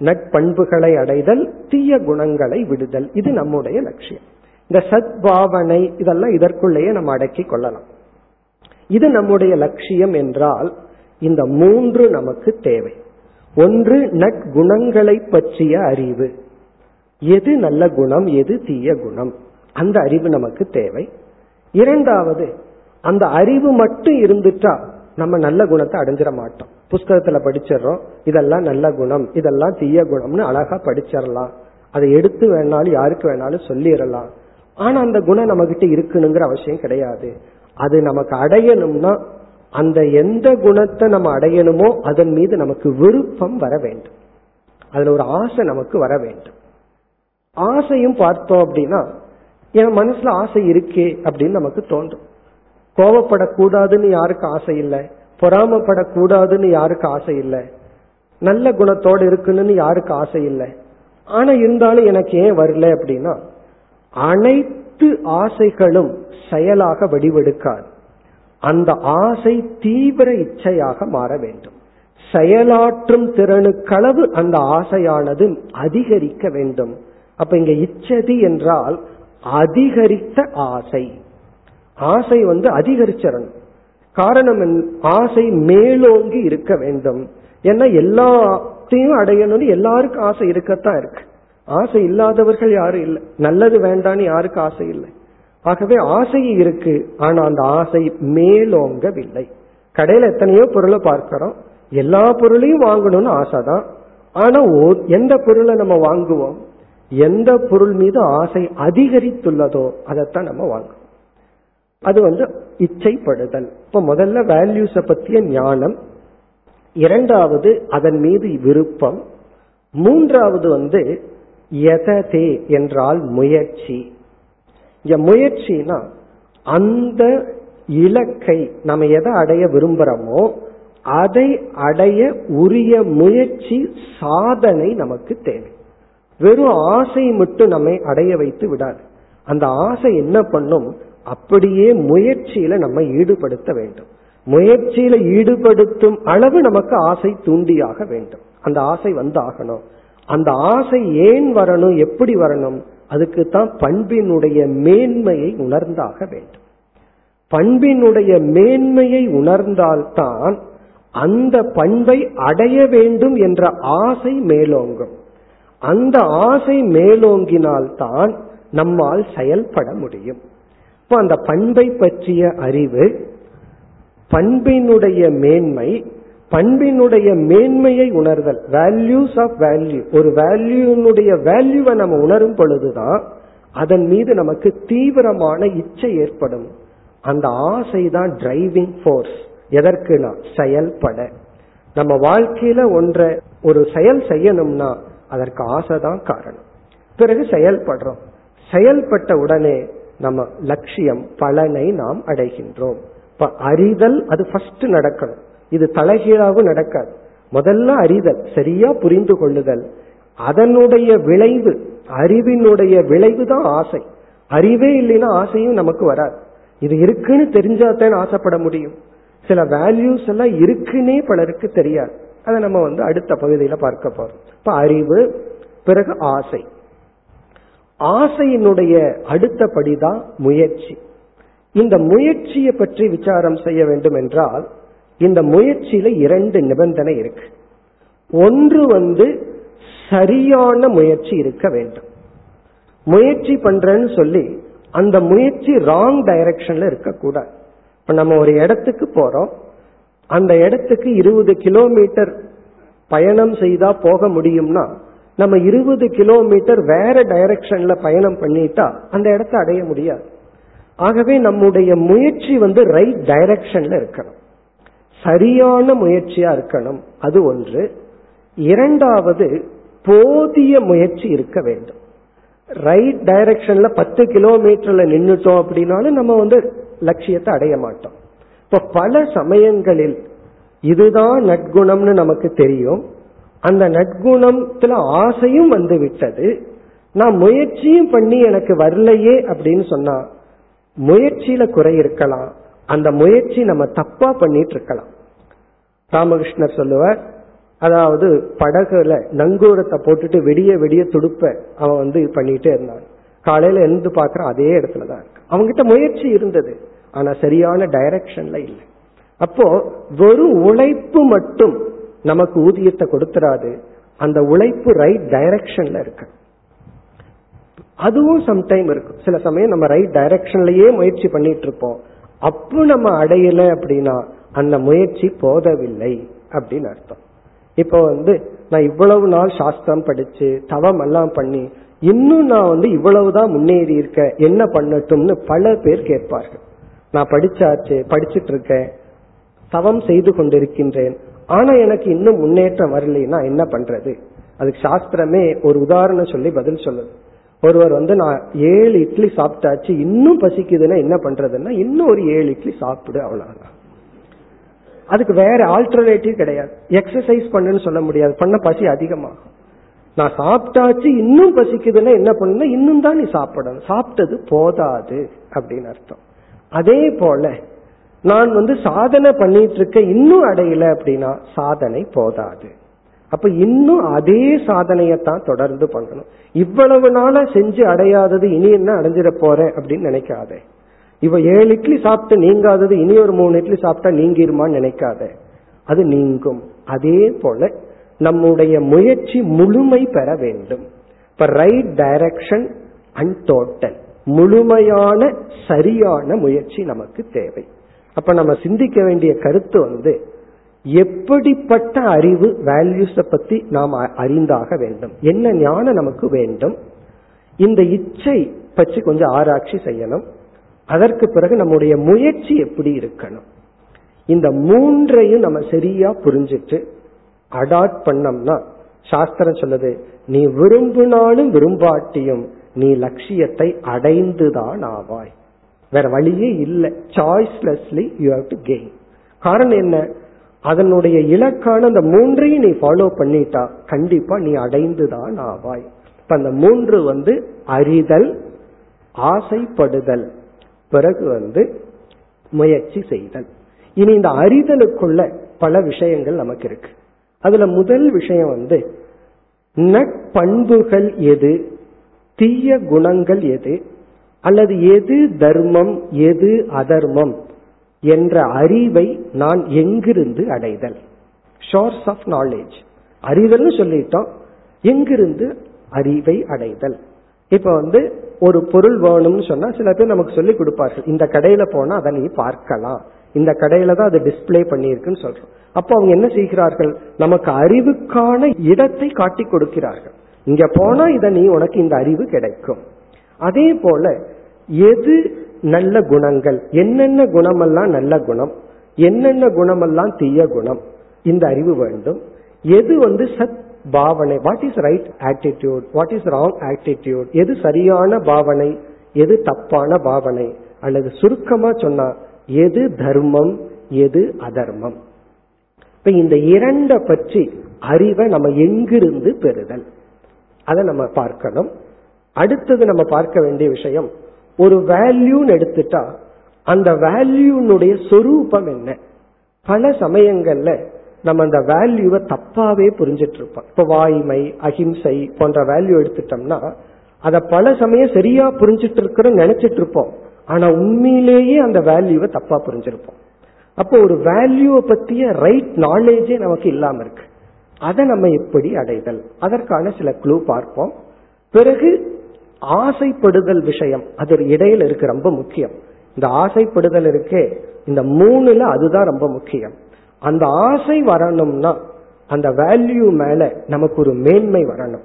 நட்பண்புகளை அடைதல் தீய குணங்களை விடுதல். இது நம்முடைய லட்சியம். இந்த சத்பாவனை இதெல்லாம் இதற்குள்ளேயே நம்ம அடக்கி கொள்ளலாம். இது நம்முடைய லட்சியம் என்றால் இந்த மூன்று நமக்கு தேவை. ஒன்று நற்குணங்களை பற்றிய அறிவு. எது நல்ல குணம் எது தீய குணம்? அந்த அறிவு நமக்கு தேவை. இரண்டாவது அந்த அறிவு மட்டும் இருந்துட்டா நம்ம நல்ல குணத்தை அடைஞ்சிட மாட்டோம். புஸ்தகத்துல படிச்சிடறோம். இதெல்லாம் நல்ல குணம். இதெல்லாம் தீய குணம்னு அழகா படிச்சிடலாம். அதை எடுத்து வேணாலும் யாருக்கு வேணாலும் சொல்லிடலாம். ஆனா அந்த குணம் நம்ம கிட்ட இருக்கணுங்கிற அவசியம் கிடையாது. அது நமக்கு அடையணும்னா அந்த எந்த குணத்தை நம்ம அடையணுமோ அதன் மீது நமக்கு விருப்பம் வர வேண்டும். அதுல ஒரு ஆசை நமக்கு வர வேண்டும். ஆசையும் பார்த்தோம் அப்படின்னா என் மனசுல ஆசை இருக்கே அப்படின்னு நமக்கு தோன்றும். கோவப்படக்கூடாதுன்னு யாருக்கு ஆசை இல்லை? பொறாமப்படக்கூடாதுன்னு யாருக்கு ஆசை இல்லை? நல்ல குணத்தோடு இருக்கணும்னு யாருக்கு ஆசை இல்லை? ஆனா இருந்தாலும் எனக்கு ஏன் வரல அப்படின்னா அனைத்து ஆசைகளும் செயலாக வடிவெடுக்காது. அந்த ஆசை தீவிர இச்சையாக மாற வேண்டும். செயலாற்றும் திறனுக்களவு அந்த ஆசையானது அதிகரிக்க வேண்டும். அப்ப இங்க இச்சதி என்றால் அதிகரித்த ஆசை. ஆசை வந்து அதிகரிச்சிடணும் காரணம் ஆசை மேலோங்கி இருக்க வேண்டும். ஏன்னா எல்லாத்தையும் அடையணும்னு எல்லாருக்கும் ஆசை இருக்கத்தான் இருக்கு. ஆசை இல்லாதவர்கள் யாரும் இல்லை. நல்லது வேண்டான்னு யாருக்கும் ஆசை இல்லை. ஆகவே ஆசை இருக்கு. ஆனா அந்த ஆசை மேலோங்கவில்லை. கடையில எத்தனையோ பொருளை பார்க்கிறோம். எல்லா பொருளையும் வாங்கணும்னு ஆசை தான் ஆனா எந்த பொருளை நம்ம வாங்குவோம்? எந்த பொருள் மீது ஆசை அதிகரித்துள்ளதோ அதைத்தான் நம்ம வாங்குவோம். அது வந்து இச்சைப்படுதல். இப்ப முதல்ல வேல்யூஸ பத்திய ஞானம் இரண்டாவது அதன் மீது விருப்பம் மூன்றாவது வந்து எததே என்றால் முயற்சி. இங்க முயற்சினா அந்த இலக்கை நம்ம எதை அடைய விரும்புறோமோ அதை அடைய உரிய முயற்சி சாதனை நமக்கு தேவை. வெறும் ஆசை மட்டும் நம்மை அடைய வைத்து விடாது. அந்த ஆசை என்ன பண்ணும்? அப்படியே முயற்சியில நம்ம ஈடுபடுத்த வேண்டும். முயற்சியில ஈடுபடுத்தும் அளவு நமக்கு ஆசை தூண்டியாக வேண்டும். அந்த ஆசை வந்தாகணும். அந்த ஆசை ஏன் வரணும் எப்படி வரணும் அதுக்கு தான் பண்பினுடைய மேன்மையை உணர்ந்தாக வேண்டும். பண்பினுடைய மேன்மையை உணர்ந்தால்தான் அந்த பண்பை அடைய வேண்டும் என்ற ஆசை மேலோங்கும். அந்த ஆசை மேலோங்கினால்தான் நம்மால் செயல்பட முடியும். இப்போ அந்த பண்பை பற்றிய அறிவு பண்பினுடைய மேன்மை பண்பினுடைய மேன்மையை உணர்தல் வேல்யூஸ் ஆஃப் வேல்யூ ஒரு வேல்யூனுடைய வேல்யூவை நம்ம உணரும் பொழுதுதான் அதன் மீது நமக்கு தீவிரமான இச்சை ஏற்படும். அந்த ஆசை தான் டிரைவிங் ஃபோர்ஸ் எதற்குனா? செயல்பட. நம்ம வாழ்க்கையில ஒன்றை ஒரு செயல் செய்யணும்னா அதற்கு ஆசை தான் காரணம். பிறகு செயல்படுறோம். செயல்பட்ட உடனே நம்ம லட்சியம் பலனை நாம் அடைகின்றோம். இப்ப அறிதல் அது ஃபர்ஸ்ட் நடக்கணும். இது தலைகீழாகவும் நடக்காது. முதல்ல அறிதல் சரியா புரிந்து கொள்ளுதல். அதனுடைய விளைவு அறிவினுடைய விளைவு தான் ஆசை. அறிவே இல்லைன்னா ஆசையும் நமக்கு வராது. இது இருக்குன்னு தெரிஞ்சாதான் ஆசைப்பட முடியும். சில வேல்யூஸ் எல்லாம் இருக்குன்னே பலருக்கு தெரியாது. அதை நம்ம வந்து அடுத்த பகுதியில பார்க்க போறோம். இப்ப அறிவு பிறகு ஆசை. ஆசையினுடைய அடுத்த படிதான் முயற்சி. இந்த முயற்சியை பற்றி விசாரம் செய்ய வேண்டும் என்றால் இந்த முயற்சியில இரண்டு நிபந்தனை இருக்கு. ஒன்று வந்து சரியான முயற்சி இருக்க வேண்டும். முயற்சி பண்றேன்னு சொல்லி அந்த முயற்சி ராங் டைரக்ஷன்ல இருக்கக்கூடாது. இப்ப நம்ம ஒரு இடத்துக்கு போறோம். அந்த இடத்துக்கு இருபது கிலோமீட்டர் பயணம் செய்தா போக முடியும்னா நம்ம இருபது கிலோமீட்டர் வேற டைரக்ஷன்ல பயணம் பண்ணிட்டா அந்த இடத்த அடைய முடியாது. ஆகவே நம்முடைய முயற்சி வந்து ரைட் டைரக்ஷன்ல இருக்கணும். சரியான முயற்சியா இருக்கணும். அது ஒன்று. இரண்டாவது போதிய முயற்சி இருக்க வேண்டும். ரைட் டைரக்ஷன்ல பத்து கிலோமீட்டர்ல நின்றுட்டோம் அப்படின்னாலும் நம்ம வந்து லட்சியத்தை அடைய மாட்டோம். இப்ப பல சமயங்களில் இதுதான் நற்குணம்னு நமக்கு தெரியும். அந்த நற்குணத்துல ஆசையும் வந்து விட்டது நான் முயற்சியும் பண்ணி எனக்கு வரலையே அப்படின்னு சொன்னா முயற்சியில குறை இருக்கலாம். அந்த முயற்சி நம்ம தப்பா பண்ணிட்டு இருக்கலாம். ராமகிருஷ்ணர் சொல்லுவார் அதாவது படகுல நங்கூரத்தை போட்டுட்டு வெடிய வெடிய துடுப்ப அவன் வந்து பண்ணிட்டே இருந்தான். காலையில எழுந்து பாக்குறான் அதே இடத்துலதான் இருக்கு. அவங்கிட்ட முயற்சி இருந்தது ஆனா சரியான டைரக்ஷன்ல இல்லை. அப்போ வெறும் உழைப்பு மட்டும் நமக்கு ஊதியத்தை கொடுத்துறாது. அந்த உழைப்பு ரைட் டைரக்ஷன்ல இருக்கு. அதுவும் சம்டைம் இருக்கும் சில சமயம் நம்ம ரைட் டைரக்ஷன்லயே முயற்சி பண்ணிட்டு இருப்போம். அப்போ நம்ம அடையல அப்படின்னா அந்த முயற்சி போதவில்லை அப்படின்னு அர்த்தம். இப்போ வந்து நான் இவ்வளவு நாள் சாஸ்திரம் படிச்சு தவம் எல்லாம் பண்ணி இன்னும் நான் வந்து இவ்வளவுதான் முன்னேறி இருக்க என்ன பண்ணட்டும்னு பல பேர் கேட்பார்கள். நான் படிச்சாச்சு படிச்சுட்டு இருக்கேன் தவம் செய்து கொண்டிருக்கின்றேன் ஆனா எனக்கு இன்னும் முன்னேற்றம் வரலைன்னா என்ன பண்றது? அதுக்கு சாஸ்திரமே ஒரு உதாரணம் சொல்லி பதில் சொல்லுது. ஒருவர் வந்து நான் ஏழு இட்லி சாப்பிட்டாச்சு இன்னும் பசிக்குதுன்னா என்ன பண்றதுன்னா இன்னும் ஒரு ஏழு இட்லி சாப்பிடு அவ்வளவுதான். அதுக்கு வேற ஆல்டர்னேட்டிவ் கிடையாது. எக்ஸசைஸ் பண்ணுன்னு சொல்ல முடியாது. பண்ண பசி அதிகமாகும். நான் சாப்பிட்டாச்சு இன்னும் பசிக்குதுன்னா என்ன பண்ணு இன்னும் தான் நீ சாப்பிடணும். சாப்பிட்டது போதாது அப்படின்னு அர்த்தம். அதே போல நான் வந்து சாதனை பண்ணிட்டு இருக்க இன்னும் அடையல அப்படின்னா சாதனை போதாது. அப்ப இன்னும் அதே சாதனையத்தான் தொடர்ந்து பண்ணணும். இவ்வளவு நாளா செஞ்சு அடையாதது இனி என்ன அடைஞ்சிட போறேன் அப்படின்னு நினைக்காதே. இவ ஏழு இட்லி சாப்பிட்டு நீங்காதது இனி ஒரு மூணு இட்லி சாப்பிட்டா நீங்கிருமான்னு நினைக்காத. அது நீங்கும். அதே போல நம்முடைய முயற்சி முழுமை பெற வேண்டும். இப்ப ரைட் டைரக்ஷன் அண்ட் டோட்டல் முழுமையான சரியான முயற்சி நமக்கு தேவை. அப்ப நம்ம சிந்திக்க வேண்டிய கருத்து வந்து எப்படிப்பட்ட அறிவு வேல்யூஸ பத்தி நாம் அறிந்தாக வேண்டும்? என்ன ஞானம் நமக்கு வேண்டும்? இந்த இச்சை பற்றி கொஞ்சம் ஆராய்ச்சி செய்யணும். அதற்கு பிறகு நம்முடைய முயற்சி எப்படி இருக்கணும்? இந்த மூன்றையும் நம்ம சரியா புரிஞ்சிட்டு அடாப்ட் பண்ணோம்னா சாஸ்திரம் சொல்லுது நீ விரும்பினாலும் விரும்பாட்டியும் நீ லட்சியத்தை அடைந்துதான் ஆவாய். வேற வழியே இல்லை. Choicelessly you have to gain காரணம் என்ன? அதனுடைய இலக்கான அந்த மூன்றையும் நீ ஃபாலோ பண்ணிட்டா கண்டிப்பா நீ அடைந்துதான் ஆவாய். இப்ப அந்த மூன்று வந்து அறிதல் ஆசைப்படுதல் பிறகு வந்து முயற்சி செய்தல். இனி இந்த அறிதலுக்குள்ள பல விஷயங்கள் நமக்கு இருக்கு. அதுல முதல் விஷயம் வந்து நட்பண்புகள் எது? தீய குணங்கள் எது? அல்லது எது தர்மம் எது அதர்மம் என்ற அறிவை நான் எங்கிருந்து அடைதல்? ஷோர்ஸ் ஆஃப் நாலேஜ் அறிதல்னு சொல்லிட்டோம். எங்கிருந்து அறிவை அடைதல்? இப்ப வந்து ஒரு பொருள் வேணும்னு சொன்னா சில பேர் நமக்கு சொல்லி கொடுப்பார்கள். இந்த கடையில போனா அதை நீ பார்க்கலாம். இந்த கடையில தான் அது டிஸ்பிளே பண்ணியிருக்குன்னு சொல்றோம். அப்போ அவங்க என்ன செய்கிறார்கள்? நமக்கு அறிவுக்கான இடத்தை காட்டி கொடுக்கிறார்கள். இங்க போனா இத நீ உனக்கு இந்த அறிவு கிடைக்கும். அதே போல எது நல்ல குணங்கள்? என்னென்ன குணமெல்லாம் நல்ல குணம்? என்னென்ன குணமெல்லாம் தீய குணம்? இந்த அறிவு வேண்டும். எது வந்து சத் பாவனை? What is right attitude what is wrong attitude எது சரியான பாவனை? எது தப்பான பாவனை? அல்லது சுருக்கமா சொன்னா எது தர்மம்? எது அதர்மம்? இப்ப இந்த இரண்ட பற்றி அறிவை நம்ம எங்கிருந்து பெறுதல்? அதை நம்ம பார்க்கணும். அடுத்தது நம்ம பார்க்க வேண்டிய விஷயம் ஒரு வேல்யூன்னு எடுத்துட்டா அந்த வேல்யூனுடைய சொரூபம் என்ன? பல சமயங்கள்ல நம்ம அந்த வேல்யூவை தப்பாவே புரிஞ்சிட்டு இருப்போம் இப்ப வாய்மை அஹிம்சை போன்ற வேல்யூ எடுத்துட்டோம்னா அதை பல சமயம் சரியா புரிஞ்சிட்டு இருக்கிறோம் நினைச்சிட்டு இருப்போம் ஆனா உண்மையிலேயே அந்த வேல்யூவை தப்பா புரிஞ்சிருப்போம். அப்போ ஒரு வேல்யூவை பத்திய ரைட் நாலேஜே நமக்கு இல்லாம இருக்கு. அதை நம்ம எப்படி அடைதல்? அதற்கான சில க்ளூ பார்ப்போம். பிறகு ஆசைப்படுதல் விஷயம் அது இடையில இருக்கு ரொம்ப முக்கியம். இந்த ஆசைப்படுதல் இருக்கே இந்த மூணுல அதுதான் ரொம்ப முக்கியம். அந்த ஆசை வரணும்னா அந்த வேல்யூ மேல நமக்கு ஒரு மேன்மை வரணும்.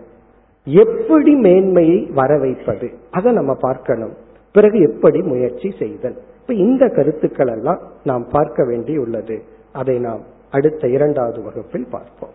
எப்படி மேன்மையை வர வைப்பது? அதை நம்ம பார்க்கணும். பிறகு எப்படி முயற்சி செய்தல்? இப்ப இந்த கருத்துக்கள் எல்லாம் நாம் பார்க்க வேண்டி உள்ளது அதை நாம் அடுத்த இரண்டாவது வகுப்பில் பார்ப்போம்.